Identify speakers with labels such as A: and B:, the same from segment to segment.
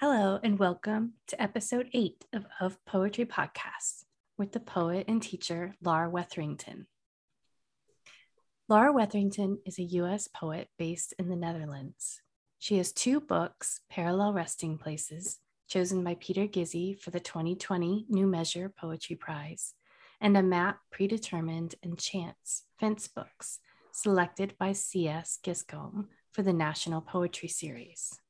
A: Hello, and welcome to episode eight of Of Poetry Podcasts with the poet and teacher Laura Wetherington. Laura Wetherington is a U.S. poet based in the Netherlands. She has two books, Parallel Resting Places, chosen by Peter Gizzi for the 2020 New Measure Poetry Prize, and a map predetermined and chance, Fence Books, selected by C.S. Giscombe for the National Poetry Series.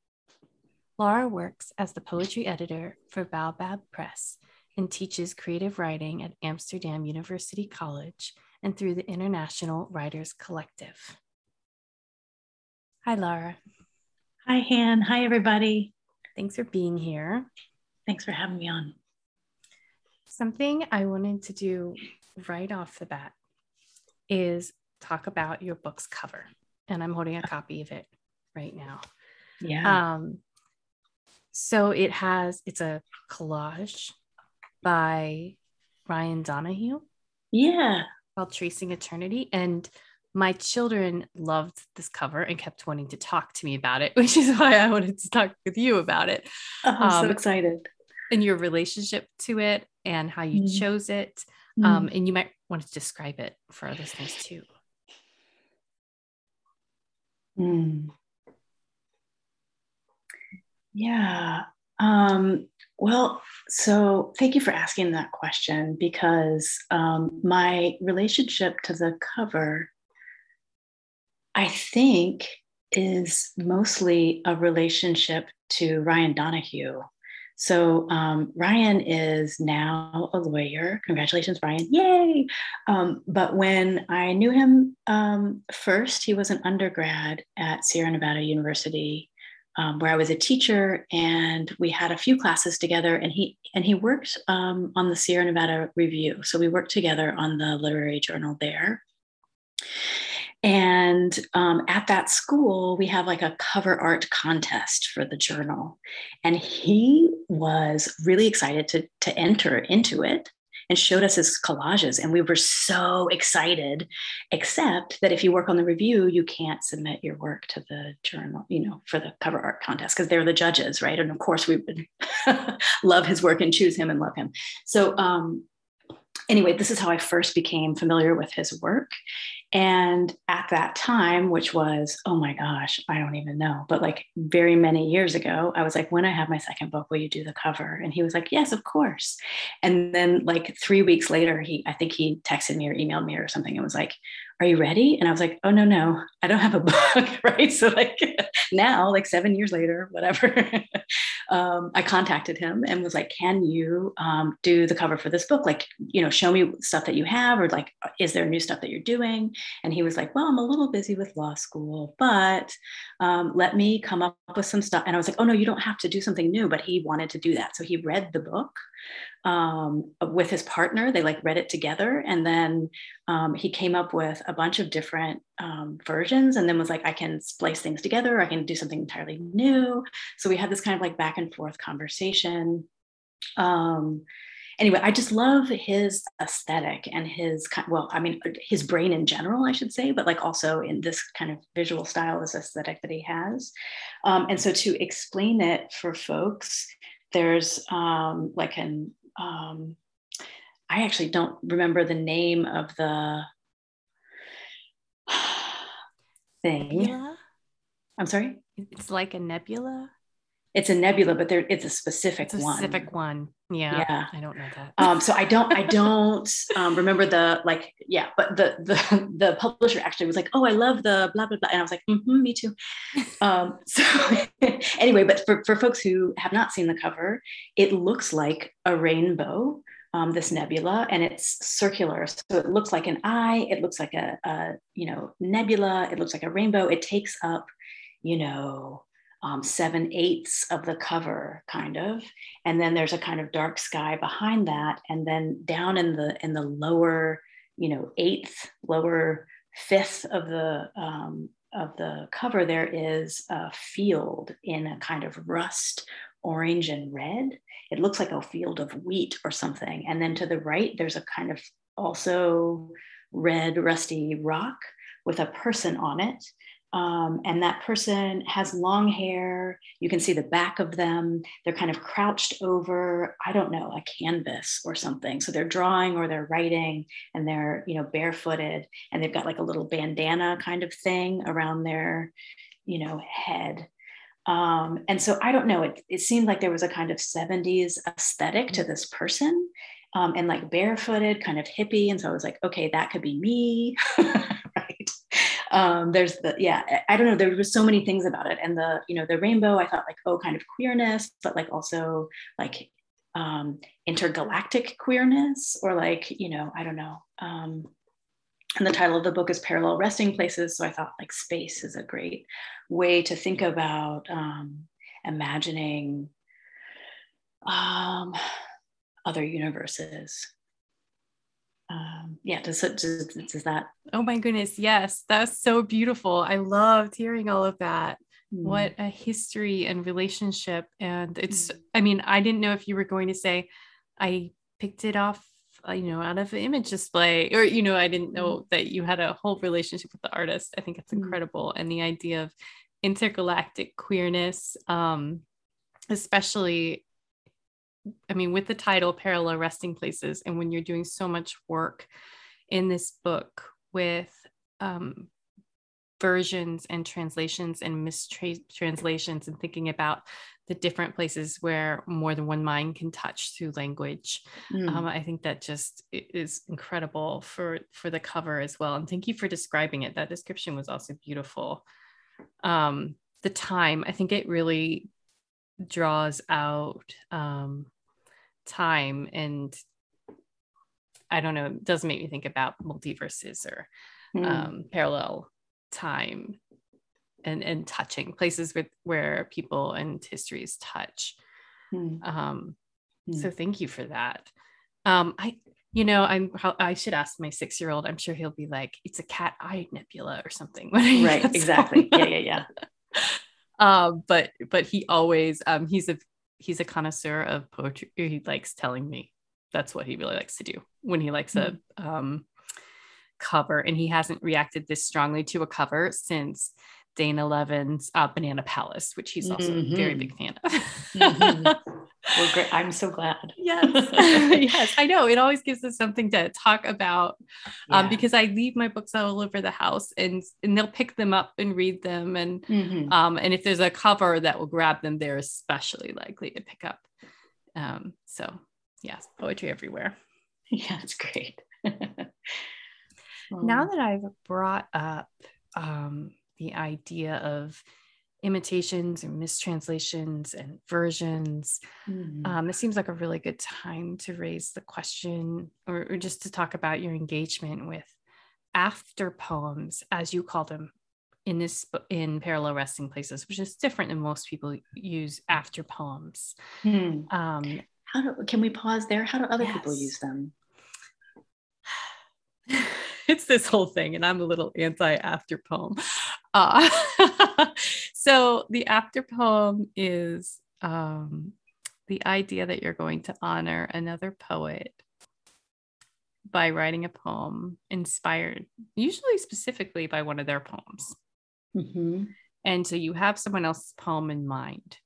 A: Laura works as the poetry editor for Baobab Press and teaches creative writing at Amsterdam University College and through the International Writers Collective. Hi, Laura.
B: Hi, Han. Hi, everybody.
A: Thanks for being here.
B: Thanks for having me on.
A: Something I wanted to do right off the bat is talk about your book's cover. And I'm holding a copy of it right now.
B: Yeah.
A: Um, so it has, it's a collage by Ryan Donahue
B: yeah.
A: called Tracing Eternity. And my children loved this cover and kept wanting to talk to me about it, which is why I wanted to talk with you about it.
B: Oh, I'm um, so excited.
A: And your relationship to it and how you mm. chose it. Mm. Um, and you might want to describe it for our listeners too.
B: Mm. Yeah. Um, well, so thank you for asking that question because um, my relationship to the cover, I think, is mostly a relationship to Ryan Donahue. So um, Ryan is now a lawyer. Congratulations, Ryan! Yay! Um, but when I knew him um, first, he was an undergrad at Sierra Nevada University um, where I was a teacher, and we had a few classes together. And he and he worked um, on the Sierra Nevada Review, so we worked together on the literary journal there. And um, at that school, we have like a cover art contest for the journal, and he was really excited to to enter into it and showed us his collages. And we were so excited, except that if you work on the review, you can't submit your work to the journal, you know, for the cover art contest because they're the judges, right? And of course, we would love his work and choose him and love him. So, um, anyway, this is how I first became familiar with his work. And at that time, which was, oh my gosh, I don't even know, but like very many years ago, I was like, when I have my second book, will you do the cover? And he was like, yes, of course. And then like three weeks later, he, I think he texted me or emailed me or something and was like, are you ready? And I was like, oh, no, no, I don't have a book. right. So, like, now, like seven years later, whatever, um, I contacted him and was like, can you um, do the cover for this book? Like, you know, show me stuff that you have, or like, is there new stuff that you're doing? And he was like, well, I'm a little busy with law school, but um, let me come up with some stuff. And I was like, oh, no, you don't have to do something new. But he wanted to do that. So he read the book um, with his partner. They like read it together. And then um, he came up with a bunch of different um, versions and then was like, I can splice things together. I can do something entirely new. So we had this kind of like back and forth conversation. Um, anyway, I just love his aesthetic and his well, I mean, his brain in general, I should say, but like also in this kind of visual style, this aesthetic that he has. Um, and so to explain it for folks, there's um, like an um, I actually don't remember the name of the thing. Nebula? I'm sorry.
A: It's like a nebula.
B: It's a nebula, but there it's a specific one.
A: Specific one. Yeah. Yeah. I don't know that.
B: um, so I don't I don't um, remember the like yeah, but the the the publisher actually was like, oh, I love the blah blah blah, and I was like, mm-hmm, me too. Um, so anyway, but for for folks who have not seen the cover, it looks like a rainbow. Um, this nebula and it's circular so it looks like an eye it looks like a, a you know nebula it looks like a rainbow it takes up you know um, seven eighths of the cover kind of. And then there's a kind of dark sky behind that. And then down in the in the lower you know eighth lower fifth of the um, of the cover there is a field in a kind of rust orange and red. It looks like a field of wheat or something. And then to the right there's a kind of also red rusty rock with a person on it Um, and that person has long hair. You can see the back of them. They're kind of crouched over, I don't know, a canvas or something. So they're drawing or they're writing and they're, you know, barefooted and they've got like a little bandana kind of thing around their, you know, head. Um, and so I don't know, it, it seemed like there was a kind of 70s aesthetic to this person um, and like barefooted, kind of hippie. And so I was like, okay, that could be me. Um, there's the, yeah, I don't know. There was so many things about it. And the, you know, the rainbow, I thought like, oh, kind of queerness, but like also like um, intergalactic queerness or like, you know, I don't know. Um, and the title of the book is Parallel Resting Places. So I thought like space is a great way to think about um, imagining um, other universes. Um, yeah, does, does, does that?
A: Oh my goodness, yes, that's so beautiful. I loved hearing all of that. Mm. What a history and relationship. And it's, mm. I mean, I didn't know if you were going to say, I picked it off uh, you know out of an image display or you know i didn't know mm. that you had a whole relationship with the artist i think it's mm. incredible and the idea of intergalactic queerness um especially i mean with the title parallel resting places and when you're doing so much work in this book with um versions and translations and mistranslations and thinking about the different places where more than one mind can touch through language. Mm. Um, I think that just is incredible for for the cover as well. And thank you for describing it. That description was also beautiful. Um, the time, I think it really draws out um, time and I don't know, it does make me think about multiverses or mm. parallel time and and touching places with where people and histories touch mm. um mm. so thank you for that um i you know i'm i should ask my six year old i'm sure he'll be like it's a cat eye nebula or something
B: right exactly yeah yeah yeah
A: um but but he always um he's a he's a connoisseur of poetry. He likes telling me. That's what he really likes to do when he likes mm. a um cover. And he hasn't reacted this strongly to a cover since Dana Levin's uh, Banana Palace, which he's also mm-hmm. a very big fan of.
B: mm-hmm. Well, great. I'm so glad.
A: yes. yes. I know. It always gives us something to talk about um, yeah. because I leave my books all over the house and, and they'll pick them up and read them. And, mm-hmm. um, and if there's a cover that will grab them, they're especially likely to pick up. Um, so, yes, poetry everywhere.
B: Yeah, it's great.
A: now that I've brought up um, the idea of imitations and mistranslations and versions. Mm-hmm. Um, it seems like a really good time to raise the question or, or, just to talk about your engagement with after poems, as you call them in this in parallel resting places, which is different than most people use after poems.
B: Mm. Um, How do, can we pause there? How do other yes. people use them?
A: it's this whole thing, and I'm a little anti after poem. Uh, so the after poem is um, the idea that you're going to honor another poet by writing a poem inspired, usually specifically by one of their poems. Mm-hmm. And so you have someone else's poem in mind.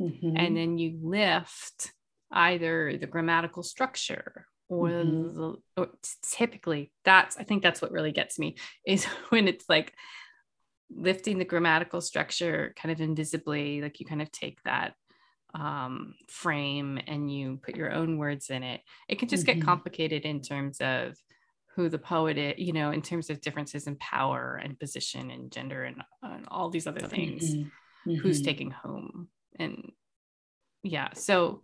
A: Mm-hmm. And then you lift either the grammatical structure or, mm-hmm. the, or typically that's i think that's what really gets me is when it's like lifting the grammatical structure kind of invisibly like you kind of take that um, frame and you put your own words in it it can just mm-hmm. get complicated in terms of who the poet is you know in terms of differences in power and position and gender and, and all these other things mm-hmm. who's mm-hmm. taking home and yeah so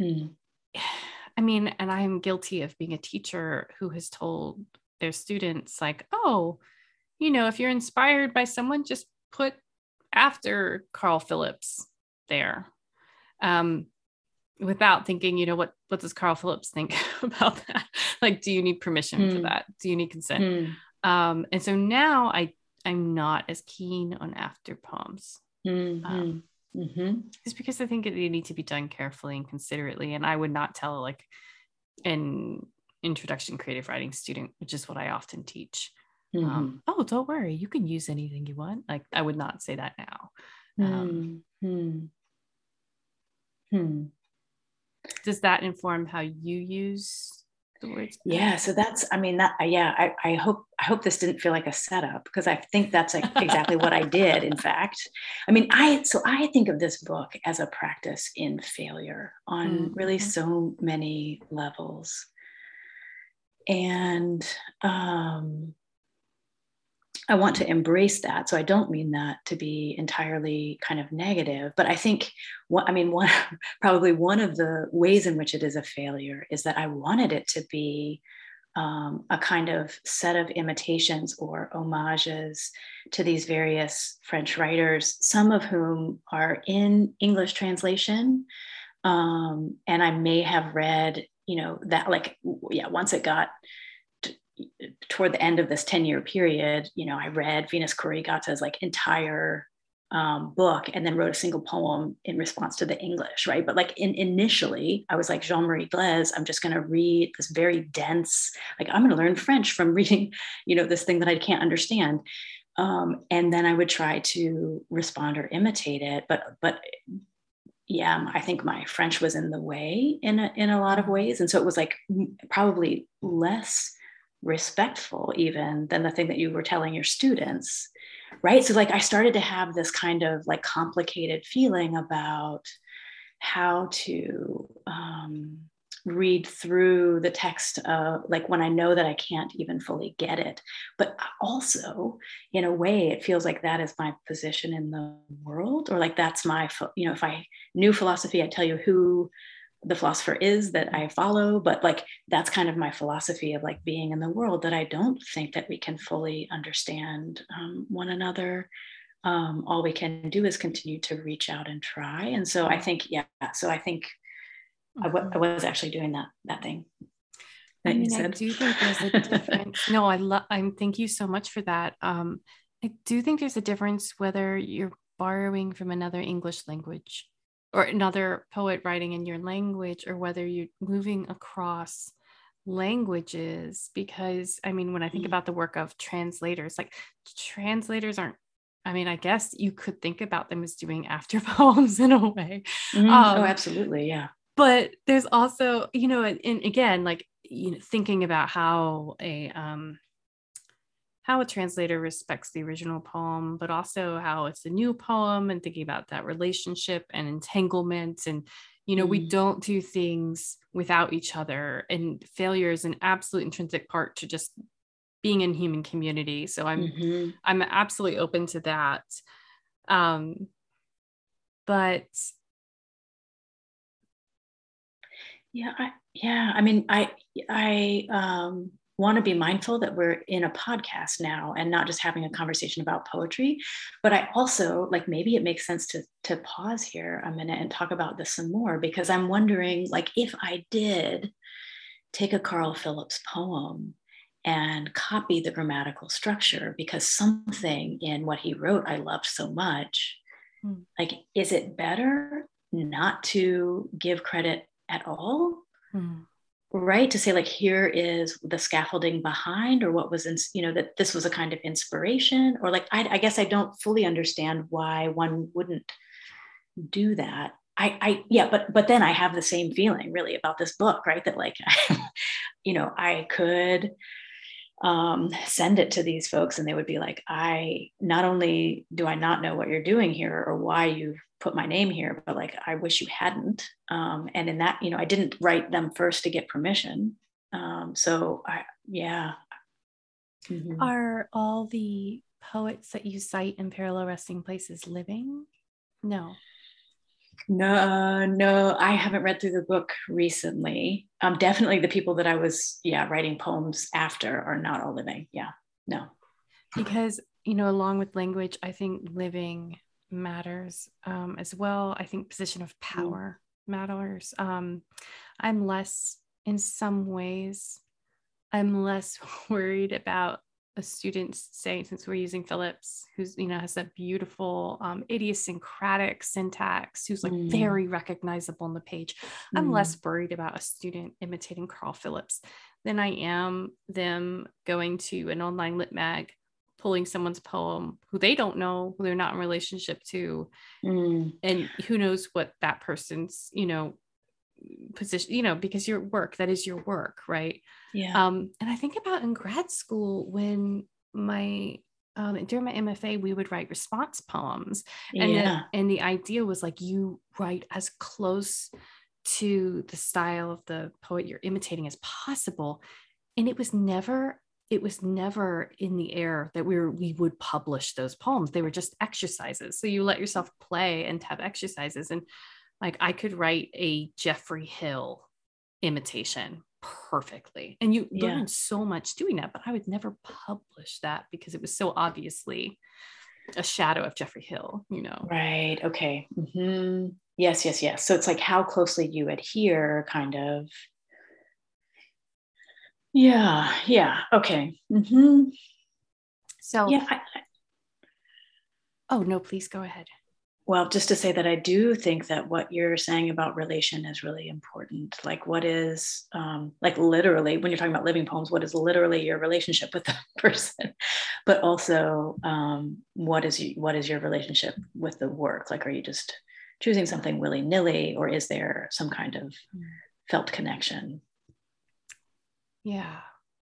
A: mm. I mean, and I'm guilty of being a teacher who has told their students, like, oh, you know, if you're inspired by someone, just put after Carl Phillips there. Um, without thinking, you know, what what does Carl Phillips think about that? like, do you need permission mm. for hmm. that? Do you need consent? Mm. Um, and so now I I'm not as keen on after poems. Mm-hmm. Um, Mm-hmm. Just because I think they need to be done carefully and considerately. And I would not tell like an introduction creative writing student, which is what I often teach. Mm-hmm. um, oh don't worry you can use anything you want like i would not say that now um,
B: mm-hmm. hmm.
A: does that inform how you use the words
B: yeah so that's i mean that yeah I, I hope i hope this didn't feel like a setup because i think that's like exactly what i did in fact i mean i so i think of this book as a practice in failure on mm-hmm. really so many levels and um I want to embrace that. So I don't mean that to be entirely kind of negative, but I think what I mean, one probably one of the ways in which it is a failure is that I wanted it to be um, a kind of set of imitations or homages to these various French writers, some of whom are in English translation. Um, and I may have read, you know, that like, yeah, once it got toward the end of this 10 year period, you know, I read Venus Khoury-Ghata's like entire um, book and then wrote a single poem in response to the English, right? But like in, initially, I was like Jean Marie Gleize, I'm just going to read this very dense, like I'm going to learn French from reading, you know, this thing that I can't understand. Um, and then I would try to respond or imitate it, but but yeah, I think my French was in the way in a, in a lot of ways, and so it was like probably less respectful even than the thing that you were telling your students right? So like i started to have this kind of like complicated feeling about how to um, read through the text uh, like when i know that i can't even fully get it. But also in a way it feels like that is my position in the world or like that's my you know if i knew philosophy i'd tell you who the philosopher is that I follow, but like that's kind of my philosophy of like being in the world that I don't think that we can fully understand um, one another. Um, all we can do is continue to reach out and try. And so I think, yeah, so I think I, w- I was actually doing that, that thing.
A: That I, mean, I do think there's a difference. no, I love, I'm, thank you so much for that. Um, I do think there's a difference whether you're borrowing from another English language or another poet writing in your language or whether you're moving across languages because i mean when i think mm. about the work of translators like translators aren't i mean i guess you could think about them as doing after poems in a way
B: mm-hmm. um, oh absolutely yeah
A: but there's also you know and again like you know thinking about how a um how a translator respects the original poem, but also how it's a new poem and thinking about that relationship and entanglement. And, you know, mm. we don't do things without each other. And failure is an absolute intrinsic part to just being in human community. So I'm mm-hmm. I'm absolutely open to that. Um, but
B: yeah, I, yeah. I mean, I I um want to be mindful that we're in a podcast now and not just having a conversation about poetry but i also like maybe it makes sense to to pause here a minute and talk about this some more because i'm wondering like if i did take a carl phillips poem and copy the grammatical structure because something in what he wrote i loved so much hmm. like is it better not to give credit at all hmm right to say like here is the scaffolding behind or what was in you know that this was a kind of inspiration or like I, I, guess i don't fully understand why one wouldn't do that. I i yeah but but then i have the same feeling really about this book right that like you know i could um, send it to these folks and they would be like i not only do i not know what you're doing here or why you've put my name here, but like, I wish you hadn't. Um, and in that, you know, I didn't write them first to get permission. Um, so I, yeah.
A: Mm-hmm. Are all the poets that you cite in parallel resting places living? No.
B: No, no, I haven't read through the book recently. Um, definitely the people that I was, yeah, writing poems after are not all living. Yeah, no.
A: Because, you know, along with language, I think living matters um, as well. I think position of mm. power mm. matters. Um, I'm less, in some ways, I'm less worried about a student saying, since we're using Phillips, who's, you know, has that beautiful um, idiosyncratic syntax, who's like mm. very recognizable on the page. I'm less mm. worried about a student imitating Carl Phillips than I am them going to an online lit mag, pulling someone's poem who they don't know, who they're not in relationship to.
B: Mm.
A: And who knows what that person's, you know, position, you know, because your work, that is your work, right?
B: Yeah.
A: Um, and I think about in grad school when my um, during my MFA, we would write response poems, and
B: yeah.
A: the, and the idea was like you write as close to the style of the poet you're imitating as possible, and it was never it was never in the air that we were we would publish those poems. They were just exercises. So you let yourself play and have exercises, and like I could write a Geoffrey Hill imitation perfectly. And you
B: Yeah.
A: learn so much doing that, but I would never publish that because it was so obviously a shadow of Geoffrey Hill, you know.
B: Right. Okay. hmm Yes, yes, yes. So it's like how closely you adhere, kind of. Yeah. Yeah. Okay. hmm
A: So
B: Yeah. I, I-
A: oh no, please go ahead.
B: well, just to say that I do think that what you're saying about relation is really important. Like, what is, um, like, literally, when you're talking about living poems, what is literally your relationship with the person? But also, um, what is you, what is your relationship with the work? Like, are you just choosing something willy nilly, or is there some kind of felt connection?
A: Yeah.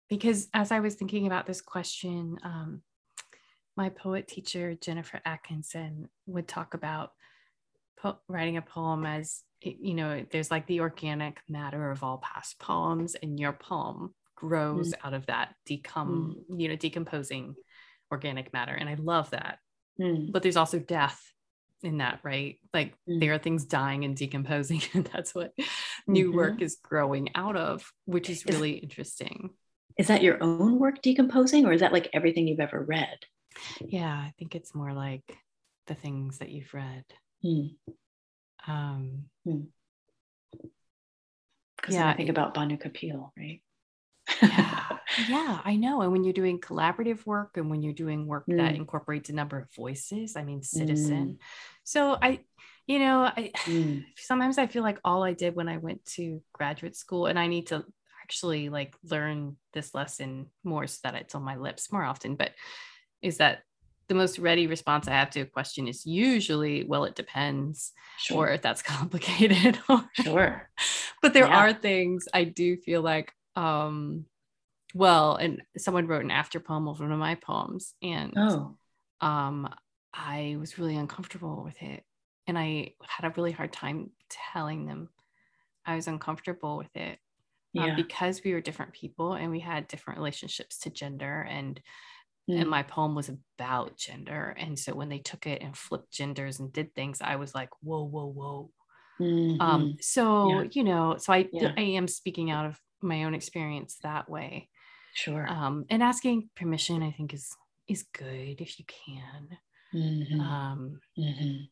A: Because as I was thinking about this question, um, my poet teacher, Jennifer Atkinson, would talk about po- writing a poem as, you know, there's like the organic matter of all past poems, and your poem grows out of that decom, you know, decomposing organic matter. And I love that.
B: Mm,
A: But there's also death in that, right? Like
B: Mm.
A: there are things dying and decomposing, and that's what new
B: Mhm.
A: work is growing out of, which is
B: Is-
A: really interesting.
B: Is that your own work decomposing, or is that like everything you've ever read?
A: Yeah, I think it's more like the things that you've read.
B: Mm.
A: Um,
B: Because
A: Yeah,
B: I think
A: it-
B: about Bhanu Kapil, right?
A: yeah, yeah, I know. And when you're doing collaborative work and when you're doing work that
B: Mm.
A: incorporates a number of voices, I mean, citizen. So I, you know, I
B: Mm.
A: sometimes I feel like all I did when I went to graduate school, and I need to actually like learn this lesson more so that it's on my lips more often, but is that the most ready response I have to a question is usually, well, it depends,
B: Sure.
A: or that's complicated. or-
B: sure.
A: but there
B: Yeah.
A: are things I do feel like, um, well, and someone wrote an after poem of one of my poems, and
B: Oh.
A: um, I was really uncomfortable with it. And I had a really hard time telling them I was uncomfortable with it um, because we were different people and we had different relationships to gender. And,
B: Mm.
A: and my poem was about gender. And so when they took it and flipped genders and did things, I was like, whoa, whoa, whoa.
B: Mhm.
A: Um, so,
B: Yeah.
A: you know, so I,
B: Yeah.
A: I am speaking out of my own experience that way.
B: sure.
A: Um, and asking permission, I think is, is good if you can.
B: Mhm.
A: Um,
B: Mhm.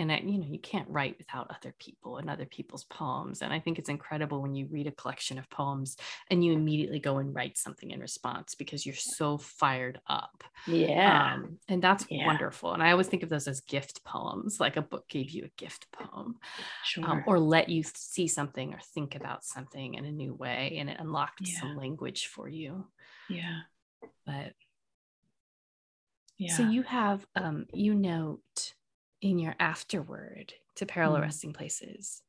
A: And I, you know you can't write without other people and other people's poems and i think it's incredible when you read a collection of poems and you immediately go and write something in response because you're so fired up
B: Yeah.
A: um, and that's
B: Yeah.
A: wonderful and i always think of those as gift poems like a book gave you a gift poem
B: sure.
A: um, or let you see something or think about something in a new way and it unlocked
B: Yeah.
A: some language for you
B: yeah.
A: but
B: Yeah.
A: So you have um you note in your afterword to parallel
B: Mm.
A: resting places.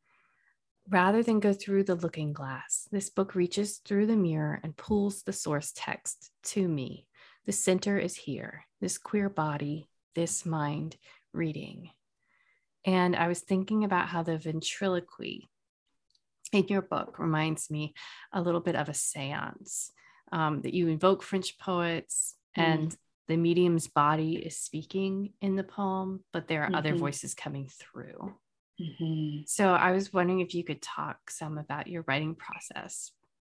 A: Rather than go through the looking glass, this book reaches through the mirror and pulls the source text to me. The center is here, this queer body, this mind reading. And I was thinking about how the ventriloquy in your book reminds me a little bit of a seance um, that you invoke French poets
B: Mm.
A: and the medium's body is speaking in the poem, but there are other
B: Mhm.
A: voices coming through.
B: Mhm.
A: So I was wondering if you could talk some about your writing process.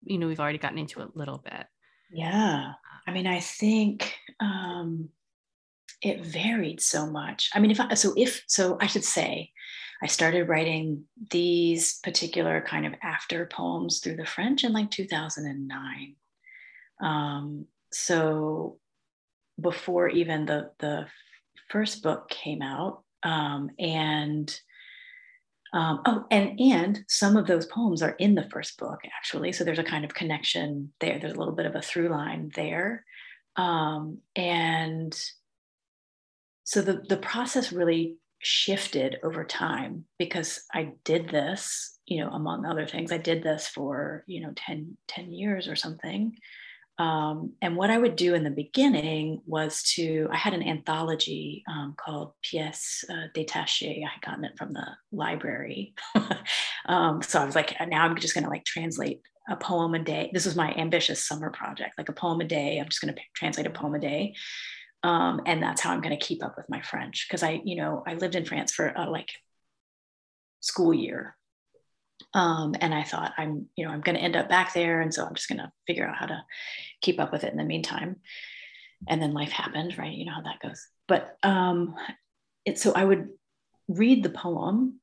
A: You know, we've already gotten into it a little bit.
B: Yeah. I mean, I think um, it varied so much. I mean, if I, so, if so, I should say, I started writing these particular kind of after poems through the French in like 2009. Um, so before even the the first book came out, um, and Um, oh, and and some of those poems are in the first book actually, so there's a kind of connection there. There's a little bit of a through line there, um, and so the the process really shifted over time because I did this, you know, among other things, I did this for you know 10, 10 years or something, um, and what I would do in the beginning was to, I had an anthology um, called Pièces uh, Détachées. I had gotten it from the library. um, so I was like, now I'm just going to like translate a poem a day. This was my ambitious summer project, like a poem a day. I'm just going to translate a poem a day. Um, and that's how I'm going to keep up with my French. Cause I, you know, I lived in France for a, like school year um, and I thought I'm, you know, I'm going to end up back there. And so I'm just going to figure out how to keep up with it in the meantime. And then life happened, right? You know how that goes. But um, it, so I would read the poem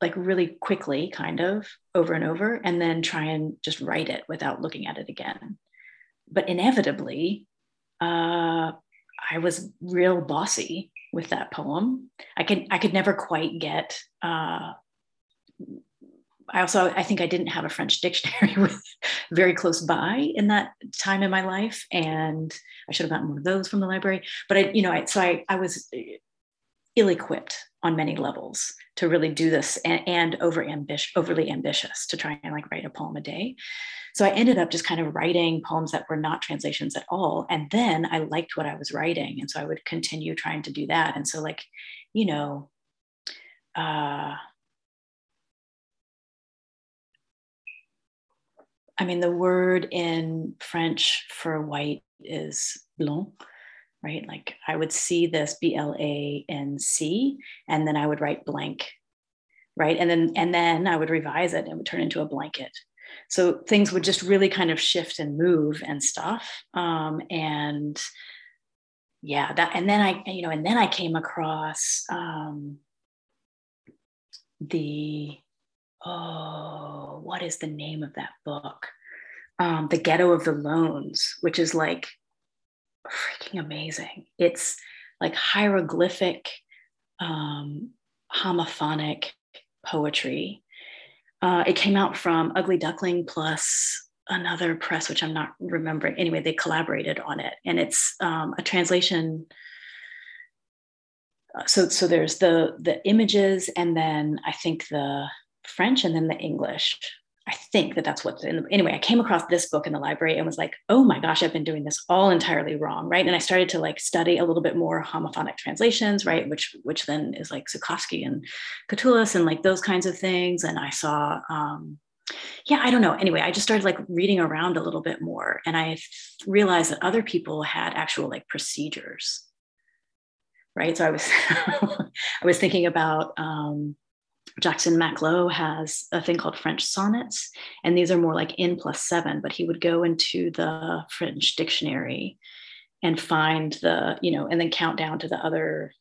B: like really quickly, kind of over and over, and then try and just write it without looking at it again. But inevitably, uh, I was real bossy with that poem. I could I could never quite get uh, I also I think I didn't have a French dictionary with very close by in that time in my life, and I should have gotten one of those from the library. But I, you know, I, so I I was ill-equipped on many levels to really do this, and, and over ambitious, overly ambitious to try and like write a poem a day. So I ended up just kind of writing poems that were not translations at all, and then I liked what I was writing, and so I would continue trying to do that. And so like, you know. Uh, I mean, the word in French for white is blanc, right? Like I would see this B L A N C, and then I would write blank, right? And then and then I would revise it and it would turn into a blanket. So things would just really kind of shift and move and stuff. Um, and yeah, that and then I, you know, and then I came across um, the oh, what is the name of that book? Um, the Ghetto of the Loans, which is like freaking amazing. It's like hieroglyphic, um, homophonic poetry. Uh, it came out from Ugly Duckling plus another press, which I'm not remembering. Anyway, they collaborated on it, and it's um, a translation uh, so so there's the the images and then i think the French and then the English. I think that that's what's in the, anyway. I came across this book in the library and was like, oh my gosh, I've been doing this all entirely wrong, right? And I started to like study a little bit more homophonic translations, right? Which which then is like Zukofsky and Catullus and like those kinds of things. And I saw, um, yeah, I don't know. Anyway, I just started like reading around a little bit more, and I realized that other people had actual like procedures, right? So I was I was thinking about. Um, Jackson Mac Low has a thing called French sonnets, and these are more like n plus seven, but he would go into the French dictionary and find the, you know, and then count down to the other,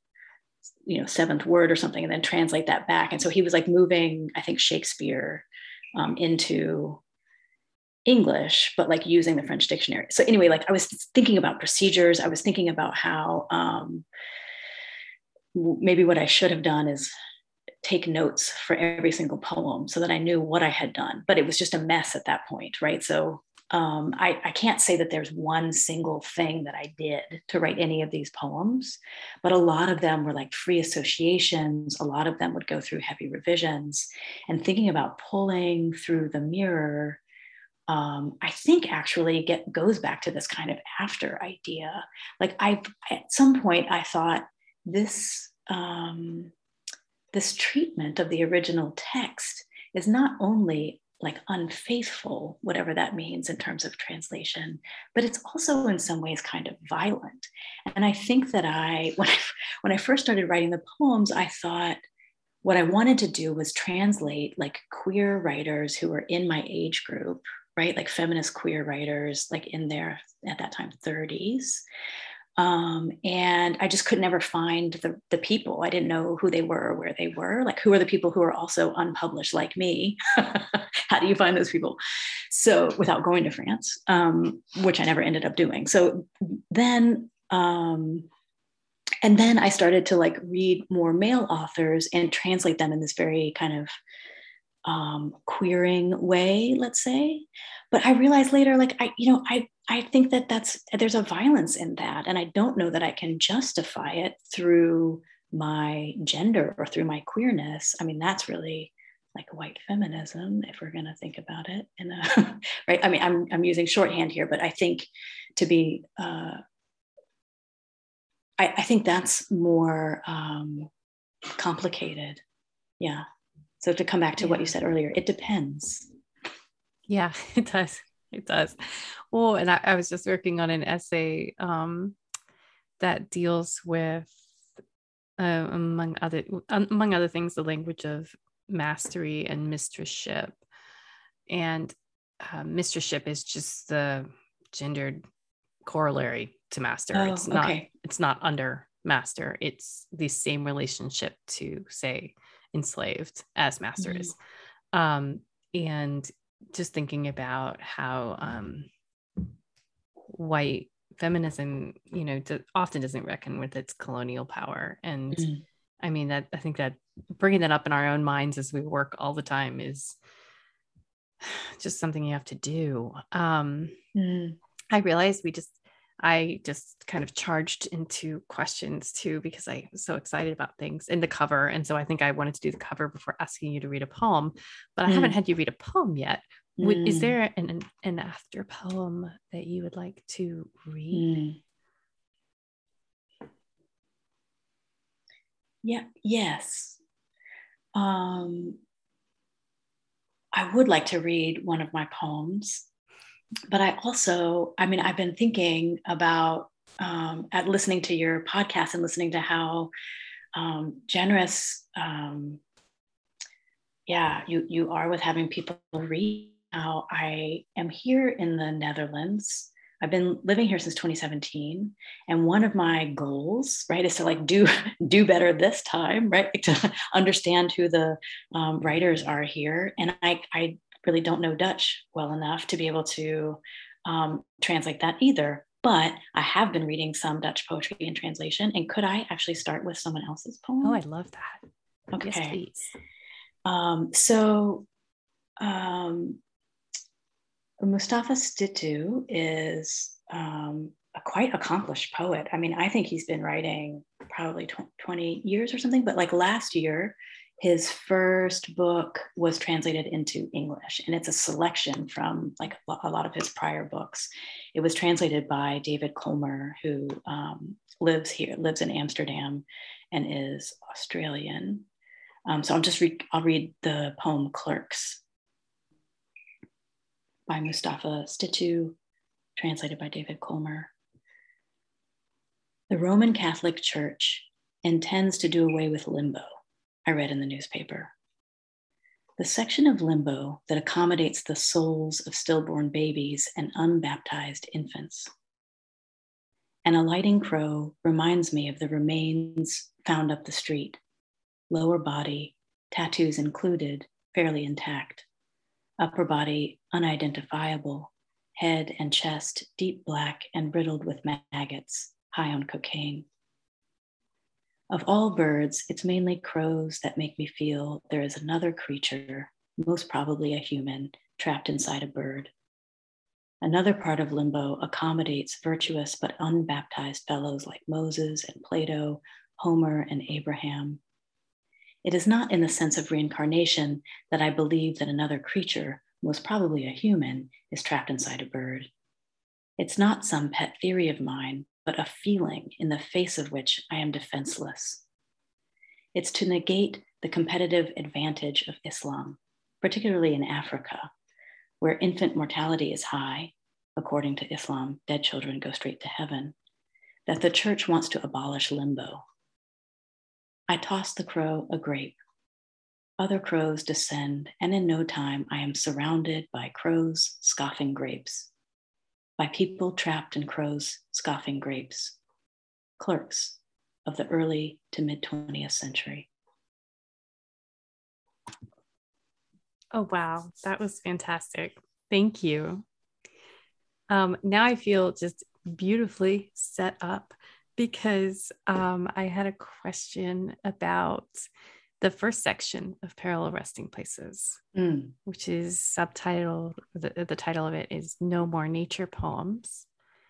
B: you know, seventh word or something, and then translate that back. And so he was like moving, I think, Shakespeare um, into English, but like using the French dictionary. So anyway, like I was thinking about procedures. I was thinking about how um, maybe what I should have done is take notes for every single poem so that I knew what I had done. But it was just a mess at that point, right? So um, I, I, can't say that there's one single thing that I did to write any of these poems, but a lot of them were like free associations. A lot of them would go through heavy revisions. And thinking about pulling through the mirror, um, I think actually get goes back to this kind of after idea. Like I, at some point, I thought this um, this treatment of the original text is not only like unfaithful, whatever that means in terms of translation, but it's also in some ways kind of violent. And I think that I, when I, when I first started writing the poems, I thought what I wanted to do was translate like queer writers who were in my age group, right? Like feminist queer writers, like in their, at that time, 30s, um, and I just could never find the, the people. I didn't know who they were or where they were. Like, who are the people who are also unpublished like me? How do you find those people? So, without going to France, um, which I never ended up doing. So then, um, and then I started to like read more male authors and translate them in this very kind of um, queering way, let's say. But I realized later, like I, you know, I I think that that's there's a violence in that, and I don't know that I can justify it through my gender or through my queerness. I mean, that's really like white feminism, if we're going to think about it. In a, right? I mean, I'm I'm using shorthand here, but I think to be, uh, I, I think that's more um, complicated. Yeah. So to come back to yeah. what you said earlier, it depends.
A: Yeah, it does. It does. Oh, and I, I was just working on an essay um, that deals with, uh, among other among other things, the language of mastery and mistressship. And uh, mistressship is just the gendered corollary to master. Oh, it's not. Okay. It's not under master. It's the same relationship to say enslaved as master is. Mm-hmm. Um, and just thinking about how um, white feminism, you know, often doesn't reckon with its colonial power. And mm. I mean, that I think that bringing that up in our own minds as we work all the time is just something you have to do. Um, mm. I realized we just I just kind of charged into questions too because I was so excited about things in the cover. And so I think I wanted to do the cover before asking you to read a poem, but I mm. haven't had you read a poem yet. Mm. Is there an, an after poem that you would like to read?
B: Mm. Yeah, yes. Um, I would like to read one of my poems but I also, I mean, I've been thinking about um, at listening to your podcast and listening to how um, generous, um, yeah, you you are with having people read. How I am here in the Netherlands. I've been living here since 2017, and one of my goals, right, is to like do do better this time, right, to understand who the um, writers are here. And I I really don't know Dutch well enough to be able to um, translate that either. But I have been reading some Dutch poetry in translation. And could I actually start with someone else's poem?
A: Oh, I love that.
B: Okay. Yes, please. Um, so um, Mustafa Stitou is um, a quite accomplished poet. I mean, I think he's been writing probably 20 years or something, but like last year, his first book was translated into English, and it's a selection from like a lot of his prior books. It was translated by David Colmer, who um, lives here, lives in Amsterdam, and is Australian. Um, so I'll just read. I'll read the poem "Clerks" by Mustafa Stitou, translated by David Colmer. The Roman Catholic Church intends to do away with limbo I read in the newspaper. The section of limbo that accommodates the souls of stillborn babies and unbaptized infants. An alighting crow reminds me of the remains found up the street. Lower body, tattoos included, fairly intact. Upper body unidentifiable, head and chest deep black and riddled with maggots, high on cocaine. Of all birds, it's mainly crows that make me feel there is another creature, most probably a human, trapped inside a bird. Another part of limbo accommodates virtuous but unbaptized fellows like Moses and Plato, Homer and Abraham. It is not in the sense of reincarnation that I believe that another creature, most probably a human, is trapped inside a bird. It's not some pet theory of mine, but a feeling in the face of which I am defenseless. It's to negate the competitive advantage of Islam, particularly in Africa, where infant mortality is high. According to Islam, dead children go straight to heaven, that the church wants to abolish limbo. I toss the crow a grape. Other crows descend, and in no time I am surrounded by crows scoffing grapes by people trapped in crows scoffing grapes, clerks of the early to mid 20th century.
A: Oh, wow. That was fantastic. Thank you. Um, now I feel just beautifully set up because um, I had a question about the first section of Parallel Resting Places,
B: Mm.
A: which is subtitle, the, the title of it is No More Nature Poems.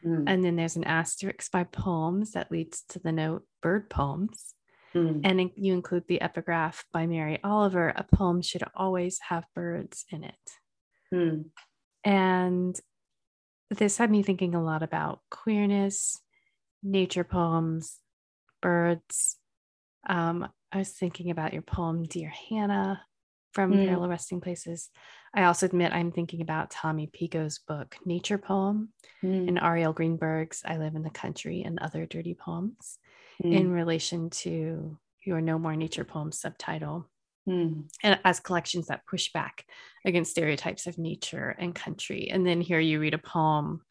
B: Mm.
A: And then there's an asterisk by poems that leads to the note bird poems.
B: Mm.
A: And you include the epigraph by Mary Oliver a poem should always have birds in it.
B: Mm.
A: And this had me thinking a lot about queerness, nature poems, birds. Um, I was thinking about your poem, Dear Hannah, from
B: Mm.
A: Parallel Resting Places. I also admit I'm thinking about Tommy Pico's book, Nature Poem,
B: Mm.
A: and Arielle Greenberg's I Live in the Country and Other Dirty Poems
B: Mm.
A: in relation to your No More Nature Poem subtitle
B: Mm.
A: and as collections that push back against stereotypes of nature and country. And then here you read a poem,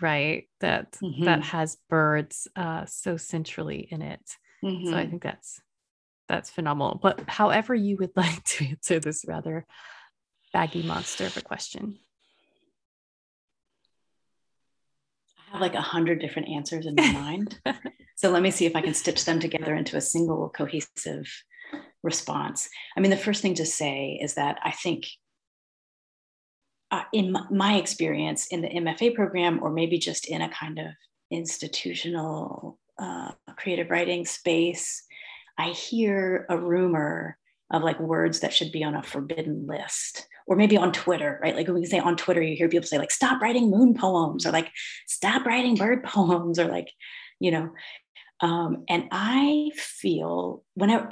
A: right, that
B: Mhm.
A: that has birds uh, so centrally in it. So I
B: Mhm.
A: think that's that's phenomenal. But however you would like to answer this rather baggy monster of a question.
B: I have like a hundred different answers in my mind. So let me see if I can stitch them together into a single cohesive response. I mean, the first thing to say is that I think, uh, in my, my experience in the MFA program, or maybe just in a kind of institutional uh, creative writing space, I hear a rumor of like words that should be on a forbidden list. Or maybe on Twitter, right? Like we can say on Twitter, you hear people say, like, stop writing moon poems, or like, stop writing bird poems, or like, you know, um, and I feel whenever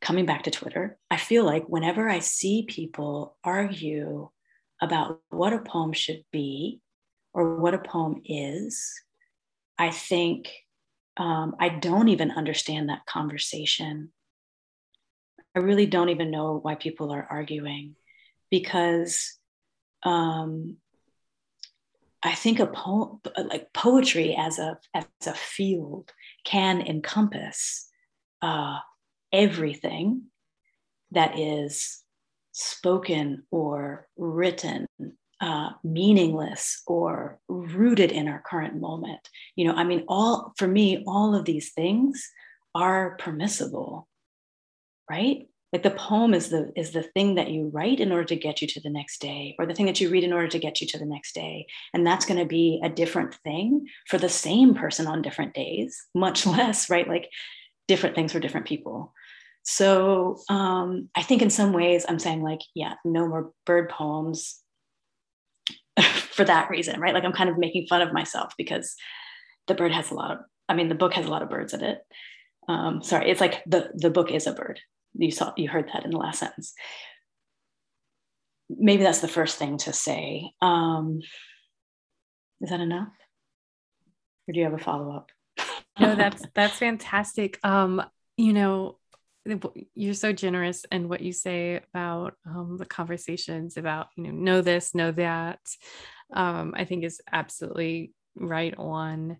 B: coming back to Twitter, I feel like whenever I see people argue about what a poem should be or what a poem is, I think um, I don't even understand that conversation. I really don't even know why people are arguing because um, I think a poem, like poetry as a as a field, can encompass uh, everything that is spoken or written, uh, meaningless or rooted in our current moment. You know, I mean, all for me, all of these things are permissible, right? Like the poem is the is the thing that you write in order to get you to the next day, or the thing that you read in order to get you to the next day, and that's going to be a different thing for the same person on different days, much less, right? Like different things for different people. So um, I think in some ways I'm saying like, yeah, no more bird poems for that reason, right? Like I'm kind of making fun of myself because the bird has a lot of, I mean, the book has a lot of birds in it. Um, sorry, it's like the the book is a bird. You saw, you heard that in the last sentence. Maybe that's the first thing to say. Um, is that enough? Or do you have a follow up?
A: no that's that's fantastic um you know you're so generous and what you say about um, the conversations about you know know this know that um, i think is absolutely right on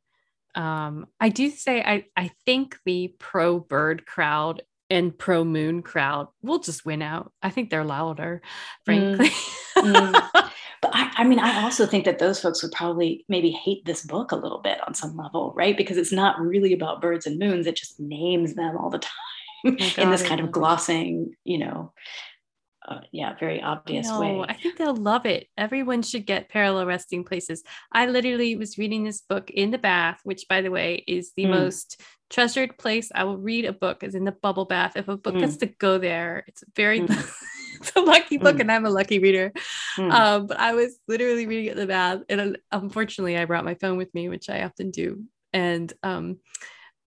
A: um, i do say i i think the pro bird crowd and pro moon crowd will just win out i think they're louder frankly
B: Mm. Mm. But I, I mean, I also think that those folks would probably maybe hate this book a little bit on some level, right? Because it's not really about birds and moons. It just names them all the time
A: Oh
B: in this kind of glossing, you know, uh, yeah, very obvious
A: No,
B: way.
A: I think they'll love it. Everyone should get parallel resting places. I literally was reading this book in the bath, which, by the way, is the
B: Mm.
A: most treasured place I will read a book is in the bubble bath. If a book
B: Mm.
A: gets to go there, it's very
B: Mm.
A: it's a lucky book,
B: Mm.
A: and I'm a lucky reader.
B: Mm.
A: Um, but I was literally reading it in the bath, and uh, unfortunately, I brought my phone with me, which I often do, and um,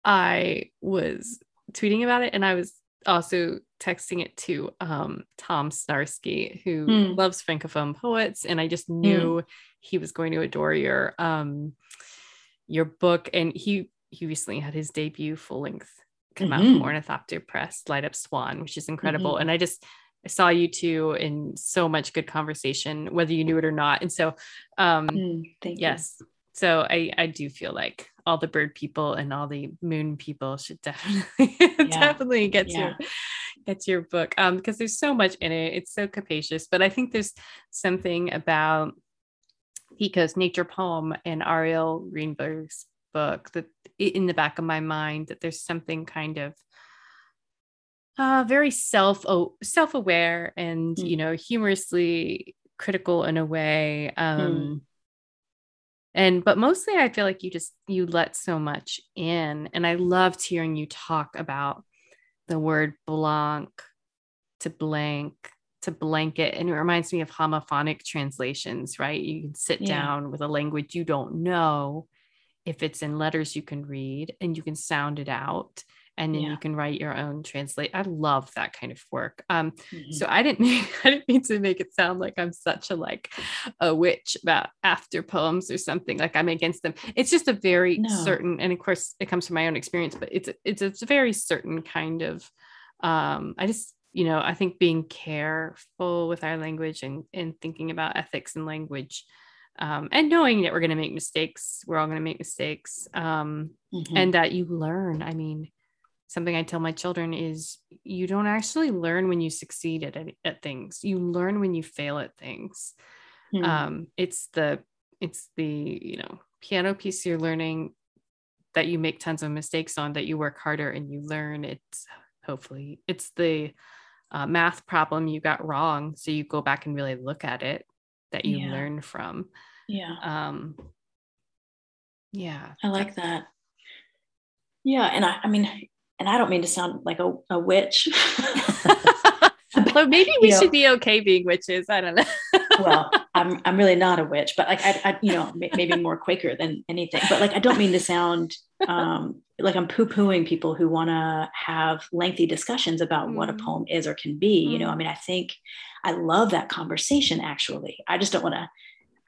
A: I was tweeting about it, and I was also texting it to um, Tom Snarsky, who
B: Mm.
A: loves francophone poets, and I just knew he was going to adore your um, your book, and he he recently had his debut full length come out from. Ornithopter Press, Light Up Swan, which is incredible,
B: Mhm.
A: and I just I saw you two in so much good conversation, whether you knew it or not. And so, um,
B: Mm, thank you.
A: So I, I do feel like all the bird people and all the moon people should definitely definitely get
B: Yeah.
A: your get your book um because there's so much in it. It's so capacious, but I think there's something about Pico's nature poem and Arielle Greenberg's book that in the back of my mind that there's something kind of uh, very self self aware and mm. you know humorously critical in a way. Um, mm. And but mostly, I feel like you just you let so much in, and I loved hearing you talk about the word blanc to blank to blanket. And it reminds me of homophonic translations right? You can sit yeah. down with a language you don't know. If it's in letters you can read and you can sound it out and then yeah. you can write your own translate i love that kind of work um mm-hmm. so i didn't mean i didn't mean to make it sound like i'm such a like a witch about after poems or something like i'm against them it's just a very no. certain and of course it comes from my own experience but it's it's a, it's a very certain kind of um i just you know, I think being careful with our language and, and thinking about ethics and language um, and knowing that we're going to make mistakes, we're all going to make mistakes, um, mm-hmm. and that you learn. I mean, something I tell my children is you don't actually learn when you succeed at, at things, you learn when you fail at things. Mm-hmm. Um, it's the, it's the, you know, piano piece you're learning that you make tons of mistakes on that you work harder and you learn it's hopefully it's the uh, math problem you got wrong so you go back and really look at it that you yeah. learn from
B: yeah
A: um yeah
B: i like that yeah and i i mean and i don't mean to sound like a, a witch
A: but maybe we should know, be okay being witches i don't know
B: well i'm i'm really not a witch but like i, I you know maybe more quaker than anything but like i don't mean to sound um like I'm poo pooing people who want to have lengthy discussions about mm. what a mm. poem is or can be. Mm. You know, I mm. mean, I think I love that conversation actually. I just don't want to.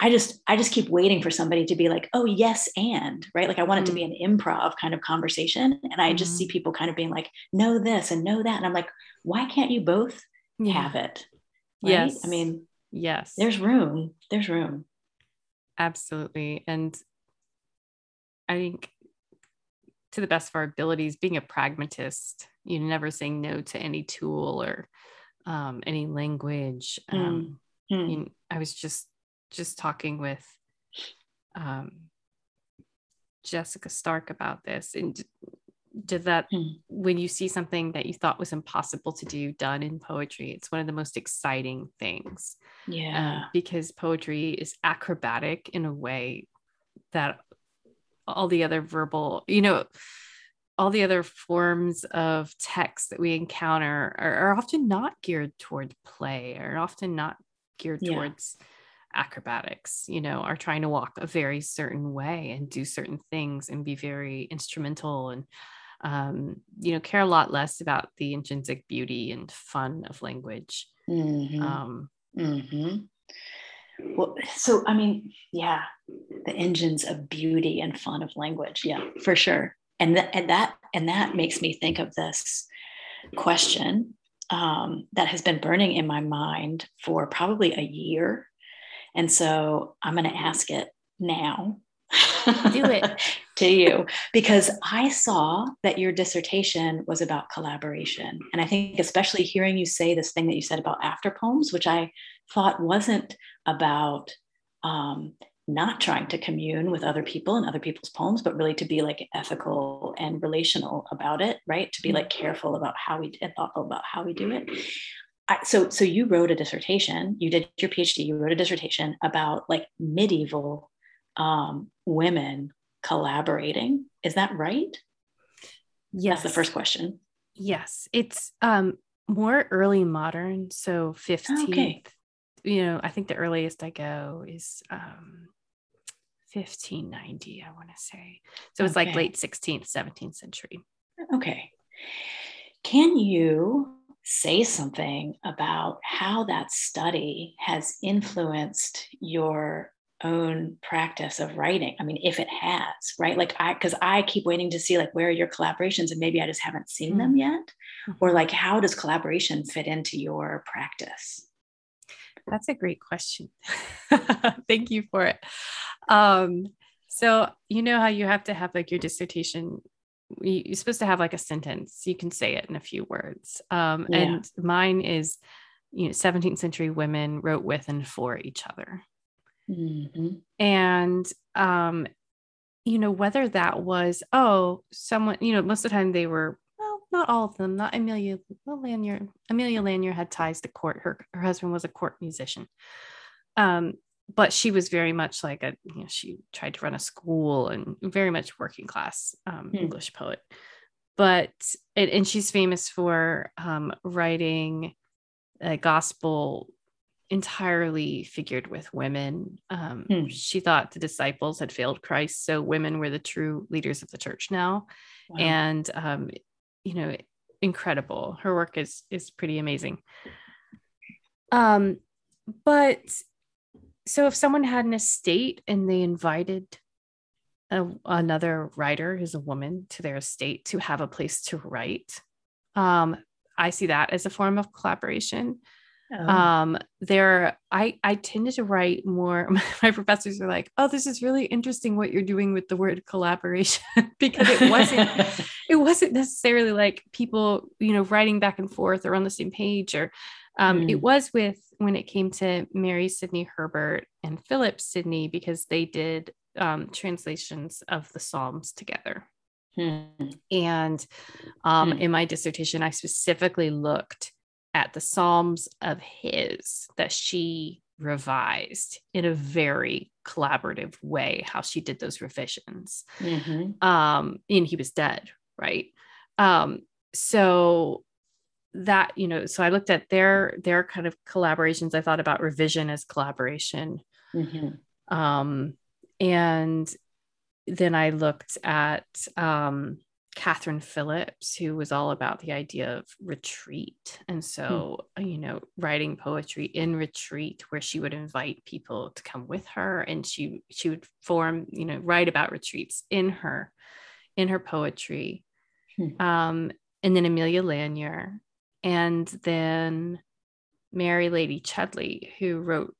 B: I just I just keep waiting for somebody to be like, oh yes, and right. Like I want it to be mm. an improv kind of conversation, and I just see people kind of being like, know this and know that, and I'm like, why can't you both yeah. have it?
A: Right? Yes.
B: I mean,
A: yes.
B: There's room. There's room.
A: Absolutely, and I think to the best of our abilities, being a pragmatist, you never saying no to any tool or um, any language. Mm. Um, mm. You know, I was just just talking with um, Jessica Stark about this, and did that mm. when you see something that you thought was impossible to do done in poetry, it's one of the most exciting things.
B: Yeah,
A: because poetry is acrobatic in a way that all the other verbal, you know, all the other forms of text that we encounter are, are often not geared toward play, are often not geared yeah. towards acrobatics, you know, are trying to walk a very certain way and do certain things and be very instrumental and um, you know, care a lot less about the intrinsic beauty and fun of language.
B: Mm-hmm. Um, mm-hmm. Well, so I mean, yeah, the engines of beauty and fun of language, yeah, for sure. And that and that and that makes me think of this question um, that has been burning in my mind for probably a year, and so I'm going to ask it now.
A: Do it
B: to you because I saw that your dissertation was about collaboration, and I think especially hearing you say this thing that you said about after poems, which I thought wasn't about um, not trying to commune with other people and other people's poems, but really to be like ethical and relational about it, right? To be like careful about how we and thoughtful about how we do it. I, so, so you wrote a dissertation. You did your PhD. You wrote a dissertation about like medieval um, women collaborating. Is that right?
A: Yes.
B: That's the first question.
A: Yes, it's um, more early modern, so 15th, okay you know, I think the earliest I go is um, 1590, I want to say. So it's okay. like late 16th, 17th century.
B: Okay. Can you say something about how that study has influenced your own practice of writing i mean if it has right like i because i keep waiting to see like where are your collaborations and maybe i just haven't seen mm-hmm. them yet mm-hmm. or like how does collaboration fit into your practice
A: that's a great question. Thank you for it. Um, so you know how you have to have like your dissertation you're supposed to have like a sentence you can say it in a few words um, yeah. and mine is you know 17th century women wrote with and for each other
B: mm-hmm.
A: and um, you know, whether that was, oh, someone, you know, most of the time they were, well, not all of them, not Amelia, well, Lanier, Amelia Lanier had ties to court. Her, her husband was a court musician. Um, but she was very much like a, you know, she tried to run a school and very much working class um, hmm. English poet. But, and, and she's famous for um, writing a gospel entirely figured with women. Um, hmm. She thought the disciples had failed Christ, so women were the true leaders of the church now, wow. and um, you know, incredible. Her work is is pretty amazing. Um, but so if someone had an estate and they invited a, another writer who's a woman to their estate to have a place to write, um, I see that as a form of collaboration. Oh. Um, there, I I tended to write more. My professors are like, "Oh, this is really interesting what you're doing with the word collaboration," because it wasn't it wasn't necessarily like people, you know, writing back and forth or on the same page, or um, mm. it was with when it came to Mary Sidney Herbert and Philip Sidney because they did um, translations of the Psalms together. Hmm. And um, hmm. in my dissertation, I specifically looked at the Psalms of his that she revised in a very collaborative way, how she did those revisions. Mm-hmm. Um, and he was dead, right? Um, so that you know so i looked at their their kind of collaborations i thought about revision as collaboration mm-hmm. um, and then i looked at um, Katherine Philips, who was all about the idea of retreat. And so, hmm. you know, writing poetry in retreat where she would invite people to come with her and she she would form, you know, write about retreats in her in her poetry. Hmm. Um, and then Amelia Lanier, and then Mary Lady Chudleigh, who wrote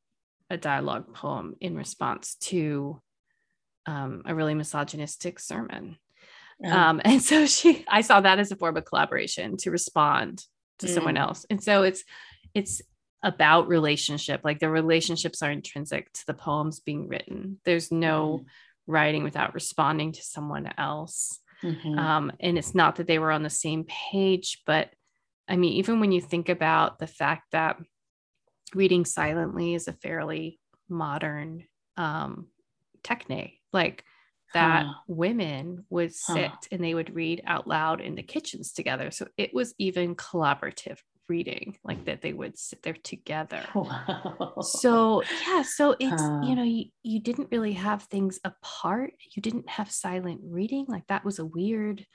A: a dialogue poem in response to um, a really misogynistic sermon yeah. Um, and so she, I saw that as a form of collaboration to respond to mm. someone else. And so it's, it's about relationship. Like the relationships are intrinsic to the poems being written. There's no mm. writing without responding to someone else. Mm-hmm. Um, and it's not that they were on the same page, but I mean, even when you think about the fact that reading silently is a fairly modern um, technique, like that huh. women would sit huh. and they would read out loud in the kitchens together. So it was even collaborative reading, like that they would sit there together. Wow. So yeah, so it's huh. you know, you, you didn't really have things apart. You didn't have silent reading. Like that was a weird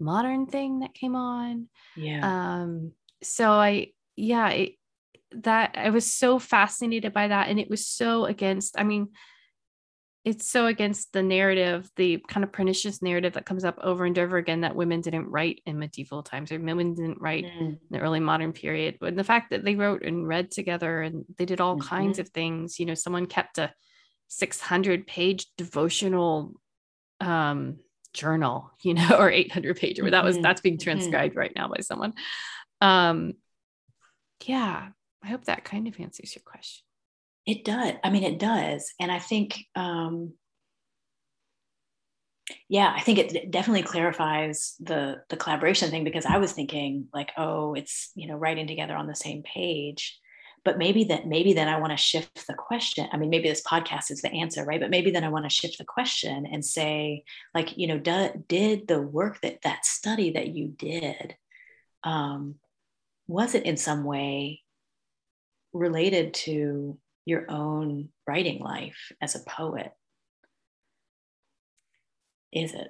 A: modern thing that came on. Yeah. Um, so I yeah, it, that I was so fascinated by that. And it was so against, I mean, it's so against the narrative, the kind of pernicious narrative that comes up over and over again that women didn't write in medieval times or women didn't write mm. in the early modern period. But the fact that they wrote and read together and they did all mm-hmm. kinds of things, you know, someone kept a 600 page devotional um, journal, you know, or 800 page, or that was, mm-hmm. that's being mm-hmm. transcribed mm-hmm. right now by someone. Um, yeah, I hope that kind of answers your question.
B: It does. I mean, it does. And I think, um, yeah, I think it definitely clarifies the the collaboration thing because I was thinking like, oh, it's you know writing together on the same page, but maybe that maybe then I want to shift the question. I mean, maybe this podcast is the answer, right? But maybe then I want to shift the question and say, like, you know, do, did the work that that study that you did, um, was it in some way related to your own writing life as a poet? Is it?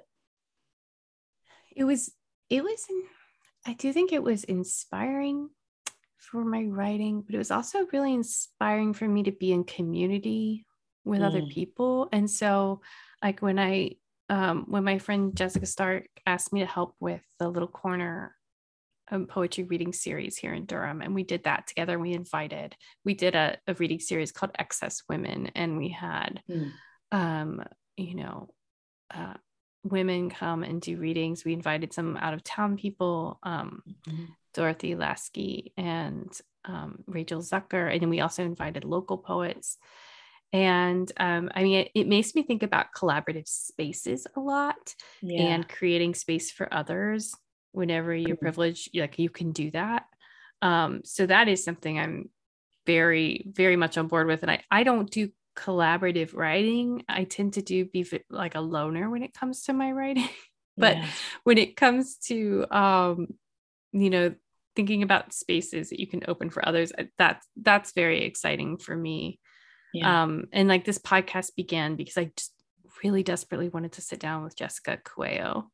A: It was, it was, I do think it was inspiring for my writing, but it was also really inspiring for me to be in community with mm. other people. And so, like, when I, um, when my friend Jessica Stark asked me to help with the little corner a poetry reading series here in Durham, and we did that together. We invited, we did a, a reading series called Excess Women, and we had, mm. um, you know, uh, women come and do readings. We invited some out of town people, um, mm-hmm. Dorothy Lasky and um, Rachel Zucker, and then we also invited local poets. And um, I mean, it, it, makes me think about collaborative spaces a lot yeah. and creating space for others whenever you're mm-hmm. privileged, like you can do that. Um, so that is something I'm very, very much on board with. And I, I don't do collaborative writing. I tend to do be like a loner when it comes to my writing. but yeah. when it comes to, um, you know, thinking about spaces that you can open for others, that's, that's very exciting for me. Yeah. Um, and like this podcast began because I just really desperately wanted to sit down with Jessica Coelho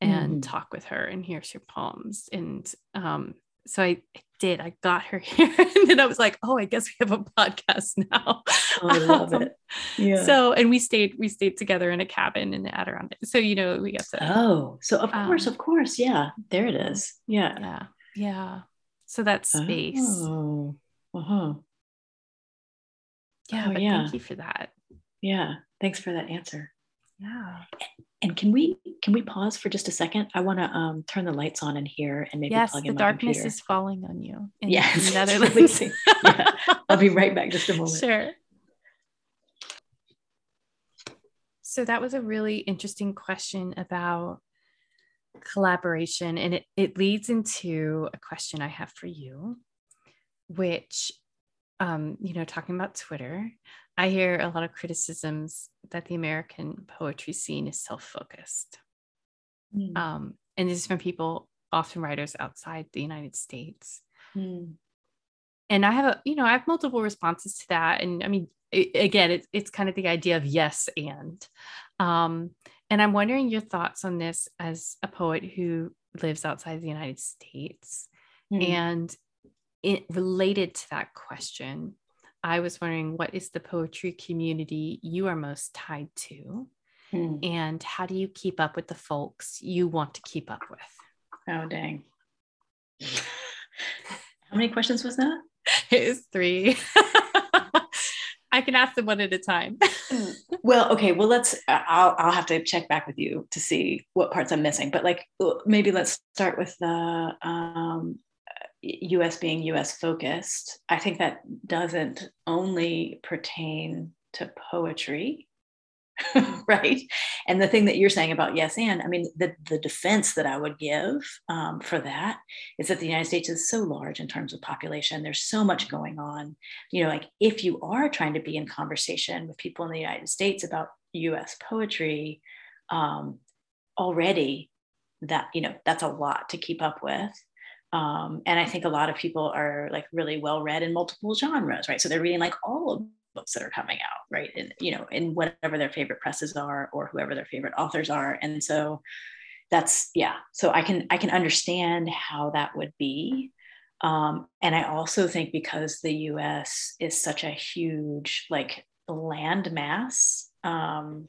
A: and mm-hmm. talk with her and hear her poems. And um, so I, did. I got her here, and then I was like, "Oh, I guess we have a podcast now."
B: Oh, I love um, it.
A: Yeah. So, and we stayed we stayed together in a cabin in the Adirondack. So you know, we got to.
B: Oh, so of um, course, of course, yeah. There it is. Yeah.
A: Yeah. Yeah. So that space. Oh. Uh huh. Yeah. Oh, yeah. Thank you for that.
B: Yeah. Thanks for that answer.
A: Yeah.
B: And can we can we pause for just a second? I want to um, turn the lights on in here and maybe
A: yes,
B: plug
A: in
B: the
A: darkness
B: computer.
A: is falling on you.
B: Yes, Netherlands. yeah. I'll be right back. Just a moment.
A: Sure. So that was a really interesting question about collaboration, and it it leads into a question I have for you, which, um, you know, talking about Twitter. I hear a lot of criticisms that the American poetry scene is self focused. Mm. Um, and this is from people, often writers outside the United States. Mm. And I have a, you know, I have multiple responses to that. And I mean, it, again, it's, it's kind of the idea of yes and. Um, and I'm wondering your thoughts on this as a poet who lives outside the United States. Mm. And it related to that question, I was wondering what is the poetry community you are most tied to? Hmm. And how do you keep up with the folks you want to keep up with?
B: Oh, dang. How many questions was that?
A: It was three. I can ask them one at a time.
B: Hmm. well, okay. Well, let's. I'll I'll have to check back with you to see what parts I'm missing. But like, maybe let's start with the um, US being US focused, I think that doesn't only pertain to poetry, right? And the thing that you're saying about yes and, I mean, the, the defense that I would give um, for that is that the United States is so large in terms of population. There's so much going on. You know, like if you are trying to be in conversation with people in the United States about US poetry, um, already that, you know, that's a lot to keep up with. Um, and I think a lot of people are like really well read in multiple genres, right? So they're reading like all of books that are coming out, right? And you know, in whatever their favorite presses are or whoever their favorite authors are. And so that's yeah. So I can I can understand how that would be. Um, and I also think because the U.S. is such a huge like land mass, um,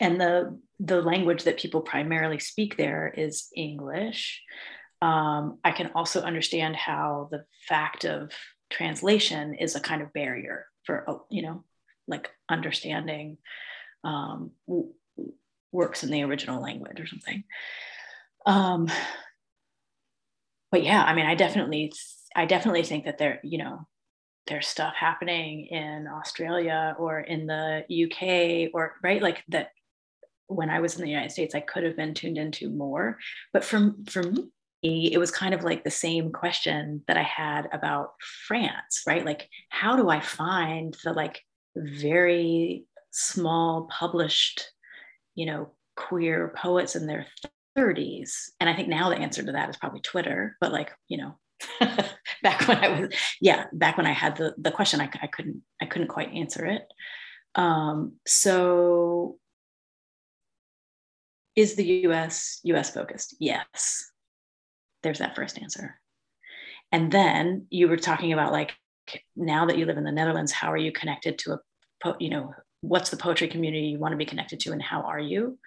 B: and the the language that people primarily speak there is English um, I can also understand how the fact of translation is a kind of barrier for, oh, you know, like understanding um, works in the original language or something. Um, but yeah, I mean, I definitely, I definitely think that there, you know, there's stuff happening in Australia or in the UK or right, like that. When I was in the United States, I could have been tuned into more. But from for me, it was kind of like the same question that I had about France, right? Like, how do I find the like very small published, you know, queer poets in their 30s? And I think now the answer to that is probably Twitter, but like, you know, back when I was, yeah, back when I had the, the question, I, I couldn't, I couldn't quite answer it. Um, so is the US US focused? Yes there's that first answer. And then you were talking about like now that you live in the Netherlands, how are you connected to a, po- you know, what's the poetry community you want to be connected to, and how are you?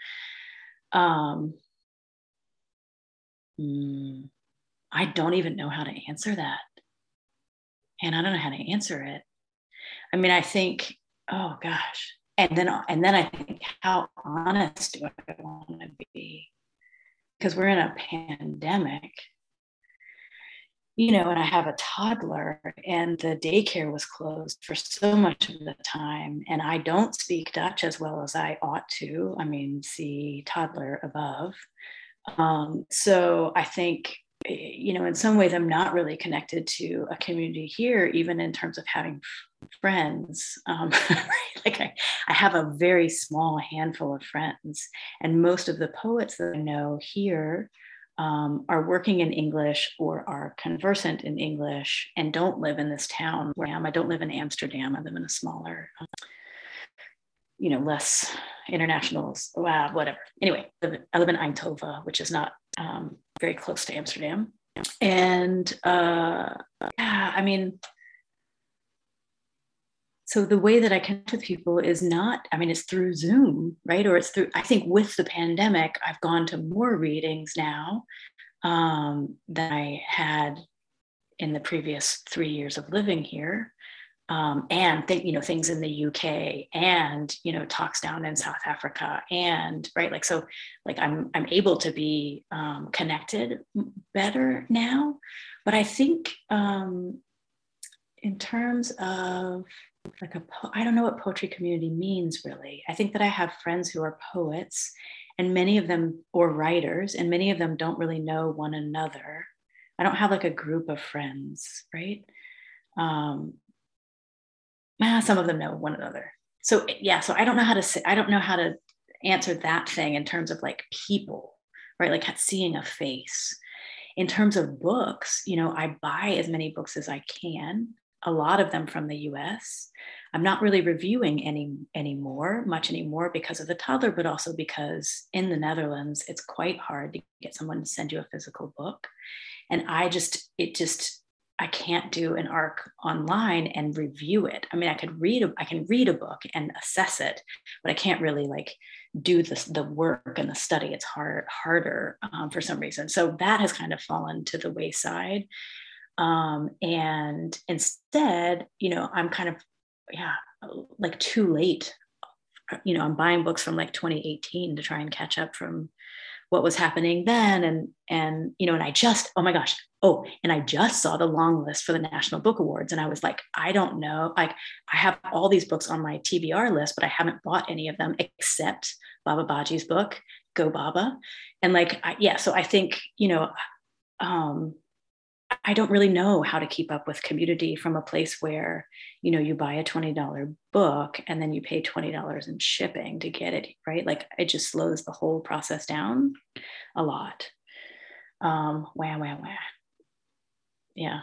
B: Um, mm, I don't even know how to answer that, and I don't know how to answer it. I mean, I think, oh gosh, and then and then I think, how honest do I want? Because we're in a pandemic you know, and I have a toddler, and the daycare was closed for so much of the time. And I don't speak Dutch as well as I ought to. I mean, see toddler above. Um, so I think, you know, in some ways, I'm not really connected to a community here, even in terms of having friends. Um, have a very small handful of friends, and most of the poets that I know here um, are working in English or are conversant in English and don't live in this town where I am. I don't live in Amsterdam. I live in a smaller, um, you know, less international, uh, whatever. Anyway, I live in Eindhoven, which is not um, very close to Amsterdam. And uh, yeah, I mean, so the way that i connect with people is not i mean it's through zoom right? Or it's through i think with the pandemic i've gone to more readings now um, than i had in the previous three years of living here. Um, and think you know things in the uk and you know talks down in south africa and right like so like i'm i'm able to be um, connected better now. But i think um, in terms of like a po- I don't know what poetry community means really. I think that I have friends who are poets and many of them or writers and many of them don't really know one another. I don't have like a group of friends, right? Um ah, some of them know one another. So yeah, so I don't know how to say I don't know how to answer that thing in terms of like people, right? Like seeing a face. In terms of books, you know, I buy as many books as I can a lot of them from the US. I'm not really reviewing any anymore, much anymore because of the toddler, but also because in the Netherlands, it's quite hard to get someone to send you a physical book. And I just, it just, I can't do an arc online and review it. I mean, I could read, a, I can read a book and assess it, but I can't really like do the, the work and the study. It's hard, harder um, for some reason. So that has kind of fallen to the wayside. Um, and instead, you know, I'm kind of, yeah, like too late. You know, I'm buying books from like 2018 to try and catch up from what was happening then. And, and, you know, and I just, oh my gosh, oh, and I just saw the long list for the National Book Awards. And I was like, I don't know. Like, I have all these books on my TBR list, but I haven't bought any of them except Baba Baji's book, Go Baba. And like, I, yeah, so I think, you know, um, I don't really know how to keep up with community from a place where, you know, you buy a $20 book and then you pay $20 in shipping to get it, right? Like it just slows the whole process down a lot. Um, wah, wah, wah. Yeah.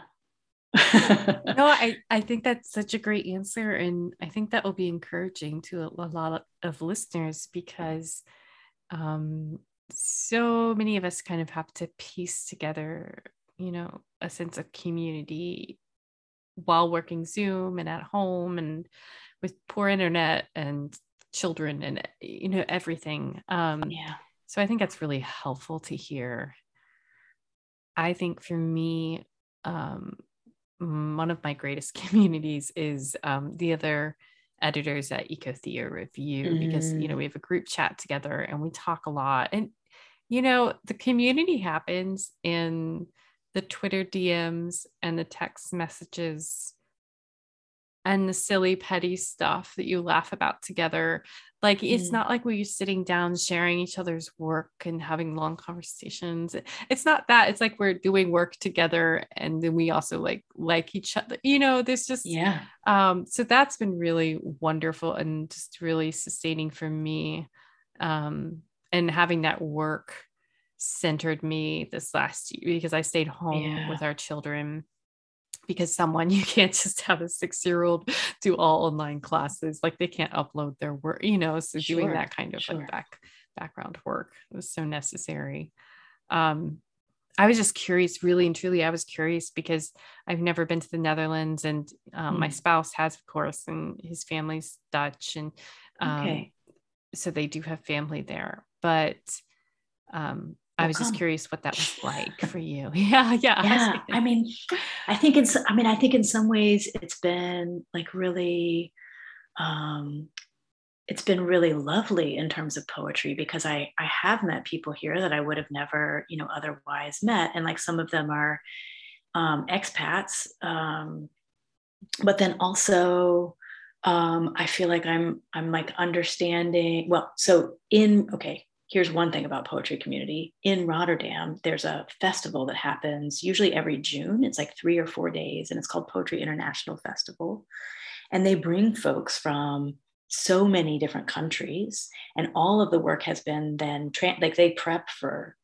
A: no, I, I think that's such a great answer. And I think that will be encouraging to a, lot of, of listeners because um, so many of us kind of have to piece together you know a sense of community while working zoom and at home and with poor internet and children and you know everything um
B: yeah
A: so i think that's really helpful to hear i think for me um one of my greatest communities is um the other editors at Ecotheo review mm. because you know mm. we have a group chat together and we talk a lot and you know the community happens in the Twitter DMs and the text messages and the silly petty stuff that you laugh about together. Like mm. it's not like we're sitting down sharing each other's work and having long conversations. It's not that. It's like we're doing work together and then we also like like each other. You know, there's just
B: yeah.
A: Um, so that's been really wonderful and just really sustaining for me. Um, and having that work centered me this last year because I stayed home yeah. with our children because someone you can't just have a six year old do all online classes like they can't upload their work you know so sure. doing that kind of sure. like back background work was so necessary um I was just curious, really and truly. I was curious because I've never been to the Netherlands, and um, mm. my spouse has, of course, and his family's Dutch, and um, okay. so they do have family there. But um, I was just curious what that was like for you. Yeah, yeah.
B: Yeah. I mean, I think it's I mean, I think in some ways it's been like really um it's been really lovely in terms of poetry because I I have met people here that I would have never, you know, otherwise met. And like some of them are um, expats, um, but then also um, I feel like I'm I'm like understanding. Well, so in okay, here's one thing about poetry community in Rotterdam. There's a festival that happens usually every June. It's like three or four days, and it's called Poetry International Festival, and they bring folks from so many different countries, and all of the work has been then tra- like they prep for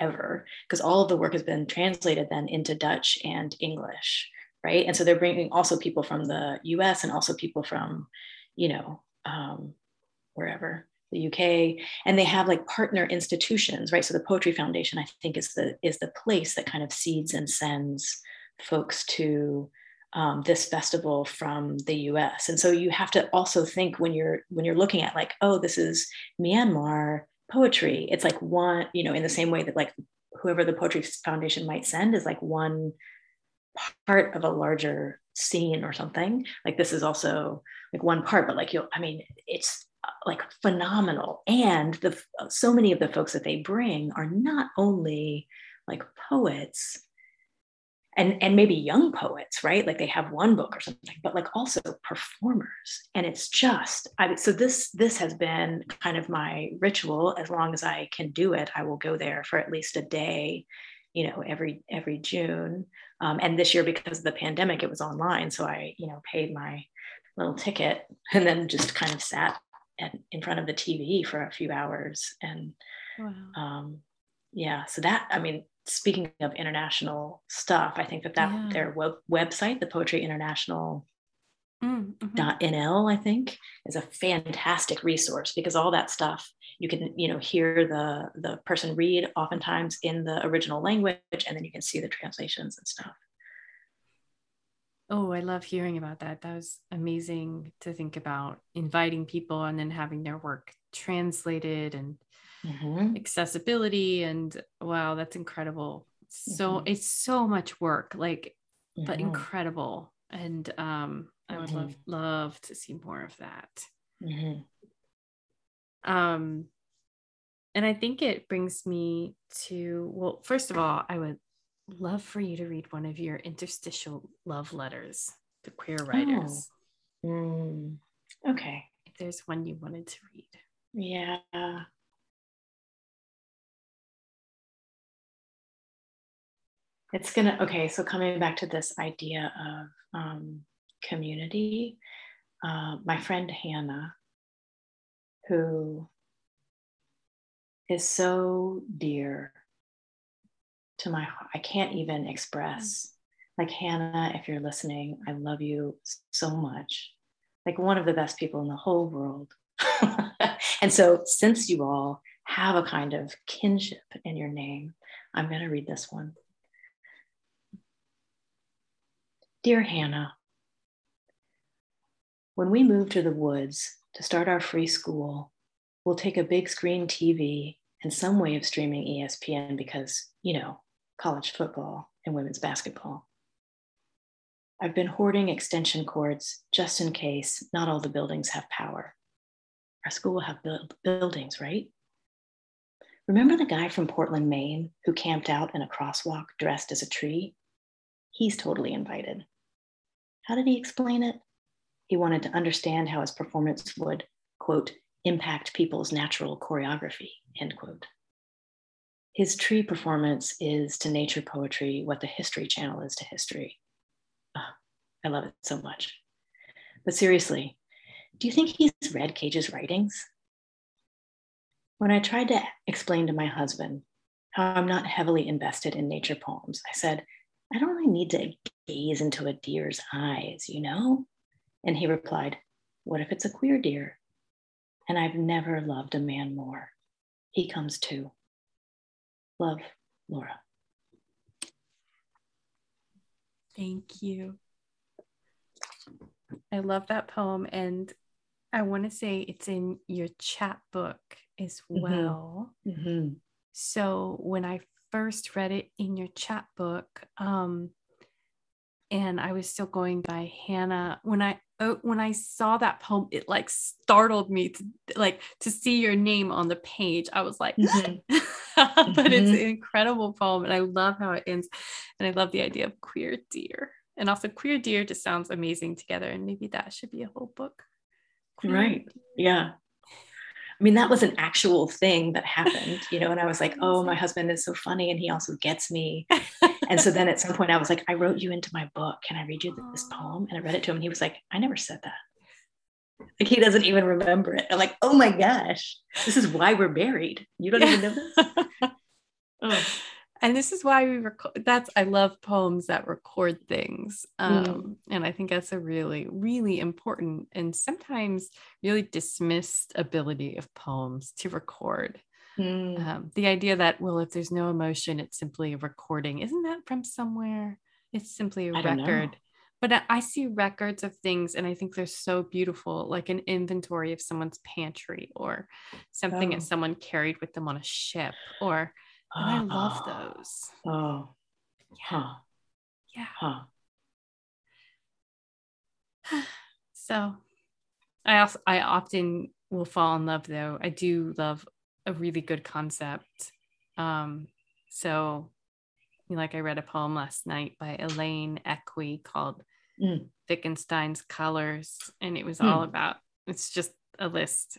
B: ever because all of the work has been translated then into Dutch and English, right? And so they're bringing also people from the U.S. and also people from, you know, um, wherever the UK, and they have like partner institutions, right? So the Poetry Foundation, I think, is the is the place that kind of seeds and sends folks to um, this festival from the US. And so you have to also think when you're when you're looking at like, oh, this is Myanmar poetry it's like one you know in the same way that like whoever the poetry foundation might send is like one part of a larger scene or something like this is also like one part but like you i mean it's like phenomenal. And the so many of the folks that they bring are not only like poets and and maybe young poets right? Like they have one book or something but like also performers. And it's just I, so this this has been kind of my ritual. As long as i can do it i will go there for at least a day you know every every june. Um, and this year because of the pandemic it was online. So i you know paid my little ticket and then just kind of sat at, in front of the tv for a few hours and wow. um, yeah so that i mean speaking of international stuff, I think that that yeah. their web, website, the Poetry International mm, mm-hmm. .nl, I think, is a fantastic resource because all that stuff you can you know hear the the person read oftentimes in the original language, and then you can see the translations and stuff.
A: Oh, I love hearing about that. That was amazing to think about inviting people and then having their work translated and mm-hmm. accessibility and wow that's incredible so mm-hmm. it's so much work like mm-hmm. but incredible and um i would love mm-hmm. love to see more of that mm-hmm. um and i think it brings me to well first of all i would love for you to read one of your interstitial love letters to queer writers
B: oh. mm. okay
A: if there's one you wanted to read
B: yeah it's gonna okay so coming back to this idea of um, community uh, my friend hannah who is so dear to my heart. I can't even express mm. like hannah if you're listening i love you so much. Like one of the best people in the whole world. And so since you all have a kind of kinship in your name i'm going to read this one. Dear Hannah, when we move to the woods to start our free school, we'll take a big screen TV and some way of streaming ESPN because, you know, college football and women's basketball. I've been hoarding extension cords just in case not all the buildings have power. Our school will have build- buildings, right? Remember the guy from Portland, Maine, who camped out in a crosswalk dressed as a tree? He's totally invited. How did he explain it? He wanted to understand how his performance would, quote, impact people's natural choreography, end quote. His tree performance is to nature poetry what the History Channel is to history. Oh, I love it so much. But seriously, do you think he's read Cage's writings? When I tried to explain to my husband how I'm not heavily invested in nature poems, I said, I don't really need to gaze into a deer's eyes, you know? And he replied, What if it's a queer deer? And I've never loved a man more. He comes too. Love, Laura.
A: Thank you. I love that poem. And I want to say it's in your chapbook as mm-hmm. well. Mm-hmm. Mm-hmm. So when I first read it in your chapbook, um, and I was still going by Hannah. When I oh, when I saw that poem, it like startled me to like to see your name on the page. I was like, mm-hmm. but mm-hmm. it's an incredible poem. And I love how it ends. And I love the idea of queer deer. And also, queer deer just sounds amazing together. And maybe that should be a whole book.
B: Queer right. Deer. Yeah. I mean, that was an actual thing that happened, you know, and I was like, oh, my husband is so funny and he also gets me. and so then at some point I was like, I wrote you into my book. Can I read you this poem? And I read it to him. And he was like, I never said that. Like he doesn't even remember it. I'm like, oh my gosh, this is why we're married. You don't even know this.
A: oh and this is why we record that's i love poems that record things um, mm. and i think that's a really really important and sometimes really dismissed ability of poems to record mm. um, the idea that well if there's no emotion it's simply a recording isn't that from somewhere it's simply a record but I see records of things and I think they're so beautiful, like an inventory of someone's pantry or something oh. that someone carried with them on a ship or and I love ah. those.
B: Oh. Yeah.
A: Yeah. Huh. So I also I often will fall in love though. I do love a really good concept. Um, so like I read a poem last night by Elaine Equi called mm. Wittgenstein's Colors, and it was mm. all about it's just a list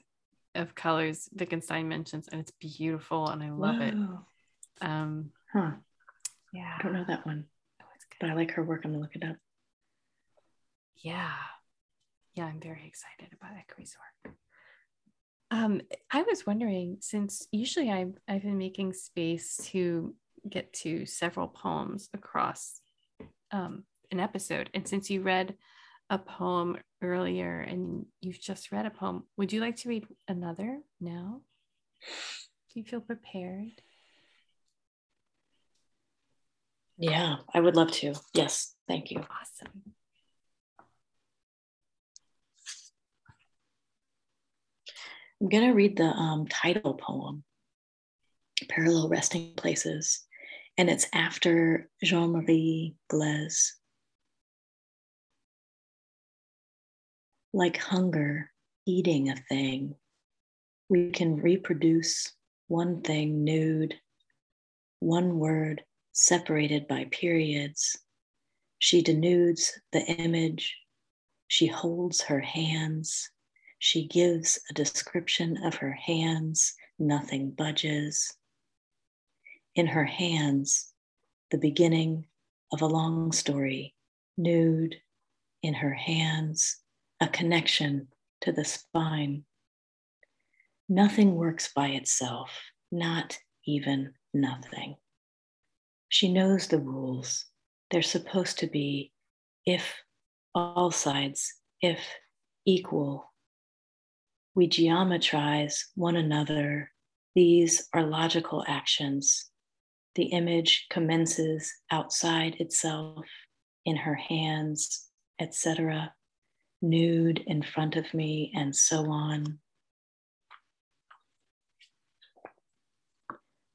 A: of colors Wittgenstein mentions, and it's beautiful, and I love Whoa. it. Um,
B: huh. Yeah. I don't know that one, oh, but I like her work. I'm gonna look it up.
A: Yeah. Yeah, I'm very excited about Equi's work. Um, I was wondering, since usually I've, I've been making space to get to several poems across um, an episode, and since you read a poem earlier and you've just read a poem, would you like to read another now? Do you feel prepared?
B: Yeah, I would love to. Yes, thank you.
A: Awesome.
B: I'm going to read the um, title poem, Parallel Resting Places, and it's after Jean Marie Gleize. Like hunger, eating a thing, we can reproduce one thing nude, one word separated by periods. She denudes the image. She holds her hands. She gives a description of her hands. Nothing budges. In her hands, the beginning of a long story, nude. In her hands, a connection to the spine. Nothing works by itself, not even nothing. She knows the rules. They're supposed to be if all sides, if equal. We geometrize one another. These are logical actions. The image commences outside itself, in her hands, etc., nude in front of me, and so on.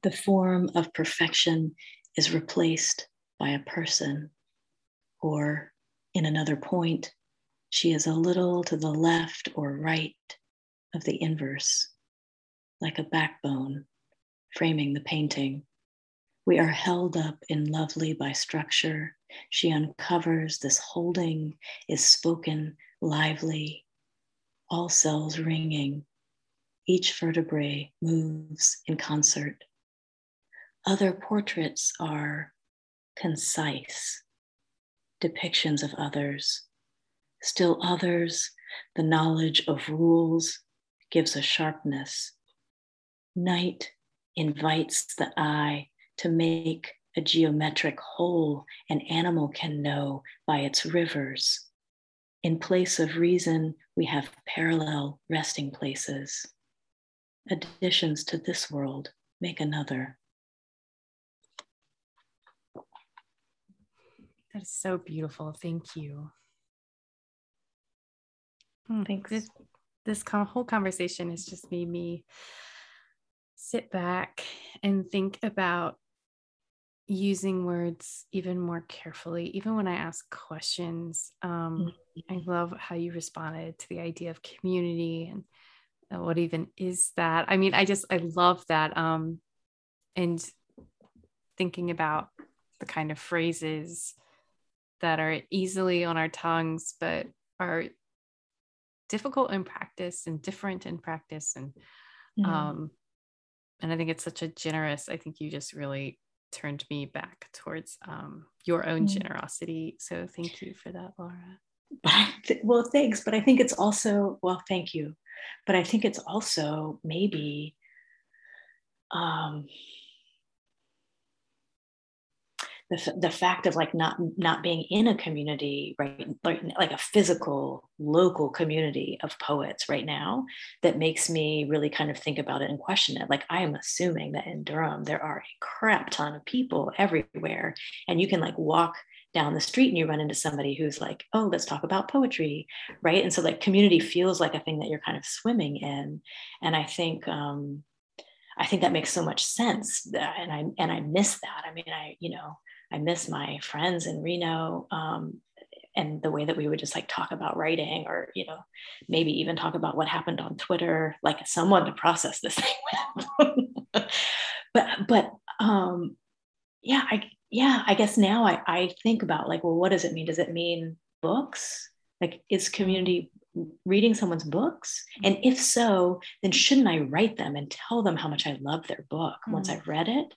B: The form of perfection is replaced by a person, or in another point, she is a little to the left or right of the inverse, like a backbone framing the painting. We are held up in lovely by structure. She uncovers this holding is spoken lively, all cells ringing. Each vertebrae moves in concert. Other portraits are concise depictions of others. Still others, the knowledge of rules gives a sharpness. Night invites the eye to make a geometric whole an animal can know by its rivers. In place of reason, we have parallel resting places. Additions to this world make another.
A: That is so beautiful. Thank you.
B: Hmm, Thanks.
A: This, this whole conversation has just made me sit back and think about using words even more carefully, even when I ask questions. Um, mm-hmm. I love how you responded to the idea of community and what even is that. I mean, I just I love that. Um, and thinking about the kind of phrases that are easily on our tongues, but are difficult in practice and different in practice. And, mm. um, and I think it's such a generous, I think you just really turned me back towards um, your own mm. generosity. So thank you for that, Laura.
B: well, thanks. But I think it's also, well, thank you. But I think it's also maybe um, the, the fact of like not not being in a community right like, a physical local community of poets right now that makes me really kind of think about it and question it like i am assuming that in durham there are a crap ton of people everywhere and you can like walk down the street and you run into somebody who's like oh let's talk about poetry right and so like community feels like a thing that you're kind of swimming in and i think um I think that makes so much sense, and I and I miss that. I mean, I you know, I miss my friends in Reno um, and the way that we would just like talk about writing or, you know, maybe even talk about what happened on Twitter, like someone to process this thing with. but, but, um, yeah, I, yeah, I guess now I, I think about like, well, what does it mean? Does it mean books? Like, is community reading someone's books? And if so, then shouldn't I write them and tell them how much I love their book mm-hmm. once I've read it?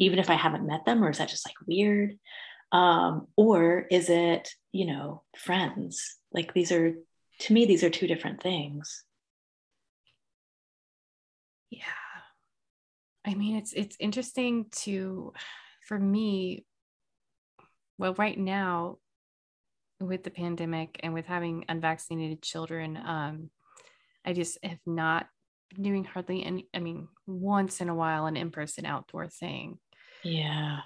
B: Even if I haven't met them, or is that just like weird? Um, or is it, you know, friends? Like these are, to me, these are two different things.
A: Yeah. I mean, it's it's interesting to, for me, well, right now, with the pandemic and with having unvaccinated children, um, I just have not doing hardly any i mean once in a while an in-person outdoor thing
B: yeah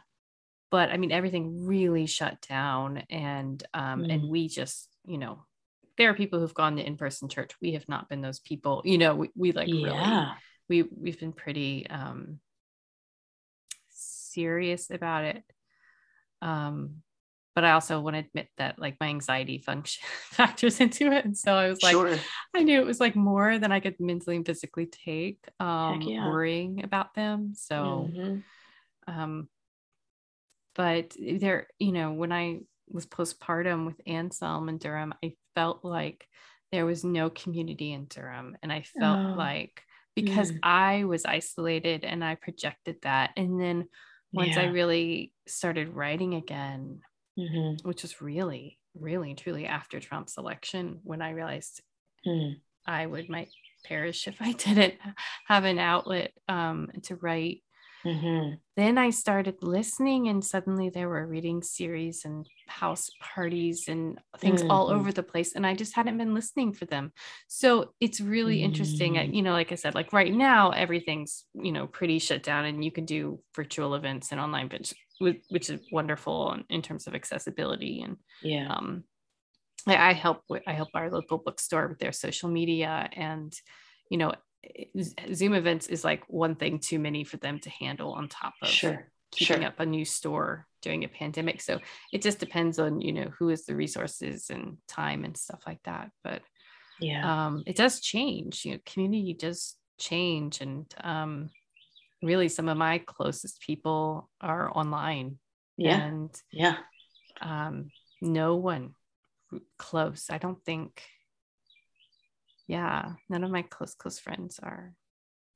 A: but i mean everything really shut down and um mm. and we just you know there are people who've gone to in-person church we have not been those people you know we, we like yeah. really we we've been pretty um serious about it um but I also want to admit that like my anxiety function factors into it. And so I was like, sure. I knew it was like more than I could mentally and physically take, um, yeah. worrying about them. So, mm-hmm. Um, but there, you know, when I was postpartum with Anselm and Durham, I felt like there was no community in Durham. And I felt oh. like because mm. I was isolated and I projected that. And then once yeah. I really started writing again, mm-hmm. which was really, really, truly after Trump's election when I realized mm. I would might perish if I didn't have an outlet um, to write. Mm-hmm. Then I started listening, and suddenly there were reading series and house parties and things mm-hmm. all over the place. And I just hadn't been listening for them. So it's really mm-hmm. interesting. You know, like I said, like right now, everything's, you know, pretty shut down, and you can do virtual events and online which is wonderful in terms of accessibility and
B: yeah um,
A: I, I help I help our local bookstore with their social media and you know Zoom events is like one thing too many for them to handle on top of
B: sure.
A: keeping
B: sure.
A: up a new store during a pandemic. So it just depends on you know who has the resources and time and stuff like that. But
B: yeah,
A: um, it does change. You know, community does change, and um, really some of my closest people are online.
B: Yeah.
A: And
B: yeah.
A: Um, no one close. I don't think, yeah, none of my close, close friends are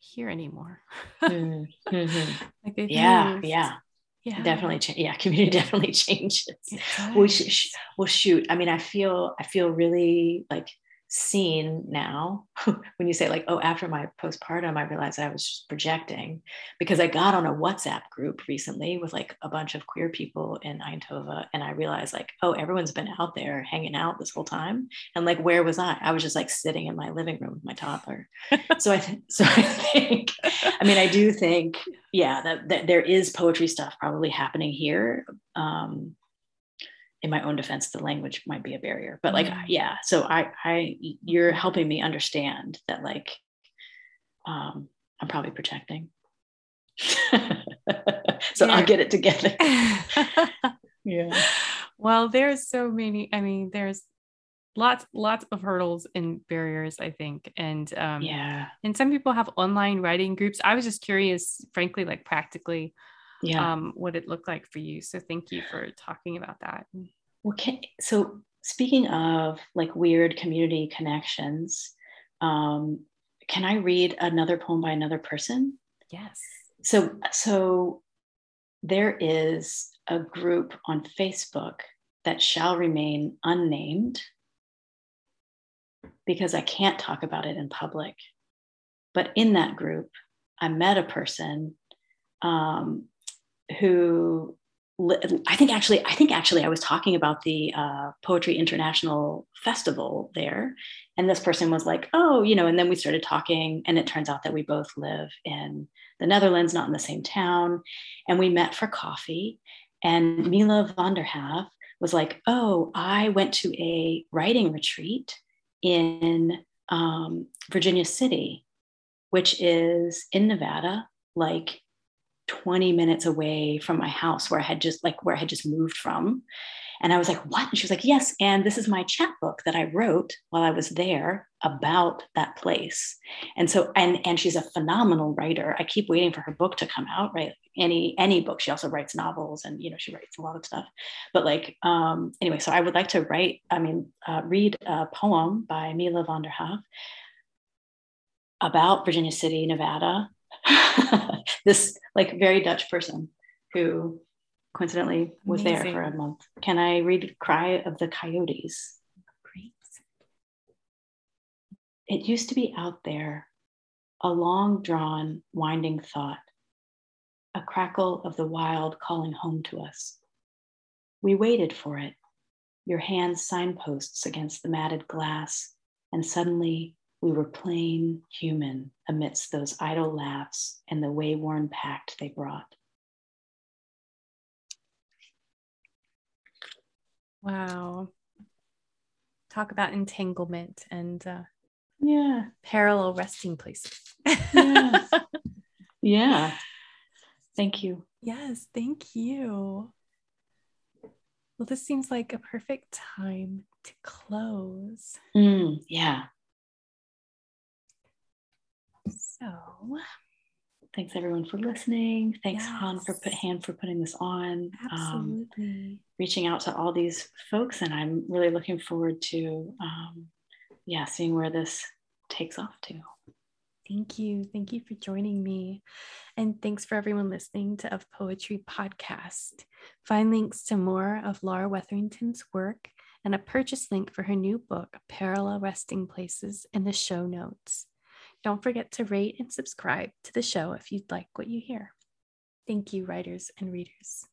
A: here anymore.
B: mm-hmm. like yeah, moved. yeah. Yeah. Definitely, yeah. Community definitely changes. Well, sh- well, shoot. I mean, I feel, I feel really like seen now when you say like oh after my postpartum i realized i was just projecting because i got on a whatsapp group recently with like a bunch of queer people in eindhoven and i realized like oh everyone's been out there hanging out this whole time and like where was i? I was just like sitting in my living room with my toddler. So i th- so i think i mean i do think yeah that, that there is poetry stuff probably happening here um, in my own defense the language might be a barrier but like mm-hmm. yeah so i i you're helping me understand that like um i'm probably projecting so i'll get it together.
A: Yeah. Well there's so many i mean there's lots lots of hurdles and barriers i think and um
B: yeah.
A: and some people have online writing groups. I was just curious frankly like practically
B: yeah.
A: um what it looked like for you. So thank you for talking about that.
B: Well can, so speaking of like weird community connections um can i read another poem by another person?
A: Yes.
B: So so there is a group on facebook that shall remain unnamed because I can't talk about it in public. But in that group, I met a person um, who I think actually, I think actually, I was talking about the uh, Poetry International Festival there, and this person was like, "Oh, you know," and then we started talking, and it turns out that we both live in the Netherlands, not in the same town, and we met for coffee. And Mila van der Haaf was like, "Oh, I went to a writing retreat in um, Virginia City, which is in Nevada, like 20 minutes away from my house where I had just like where I had just moved from. And I was like, what? And she was like, yes. And this is my chapbook that I wrote while I was there about that place. And so, and and she's a phenomenal writer. I keep waiting for her book to come out, right? Any any book. She also writes novels and you know, she writes a lot of stuff. But like, um, anyway, so I would like to write, I mean, uh, read a poem by Mila van der Haaf about Virginia City, Nevada. this like very Dutch person who coincidentally was Amazing. there for a month. Can I read Cry of the Coyotes? Great. It used to be out there, a long drawn, winding thought, a crackle of the wild calling home to us. We waited for it, your hands signposts against the matted glass, and suddenly we were plain human amidst those idle laughs and the way-worn pact they brought.
A: Wow. Talk about entanglement and uh,
B: yeah,
A: parallel resting places.
B: yeah. yeah. Thank you.
A: Yes, thank you. Well, this seems like a perfect time to close.
B: Mm, yeah.
A: So
B: thanks everyone for listening. Thanks yes. Han for put Han for putting this on.
A: Um, Absolutely.
B: Um, reaching out to all these folks, and I'm really looking forward to, um, yeah, seeing where this takes off to.
A: Thank you. Thank you for joining me. And thanks for everyone listening to Of Poetry podcast. Find links to more of Laura Wetherington's work and a purchase link for her new book, Parallel Resting Places, in the show notes. Don't forget to rate and subscribe to the show if you'd like what you hear. Thank you, writers and readers.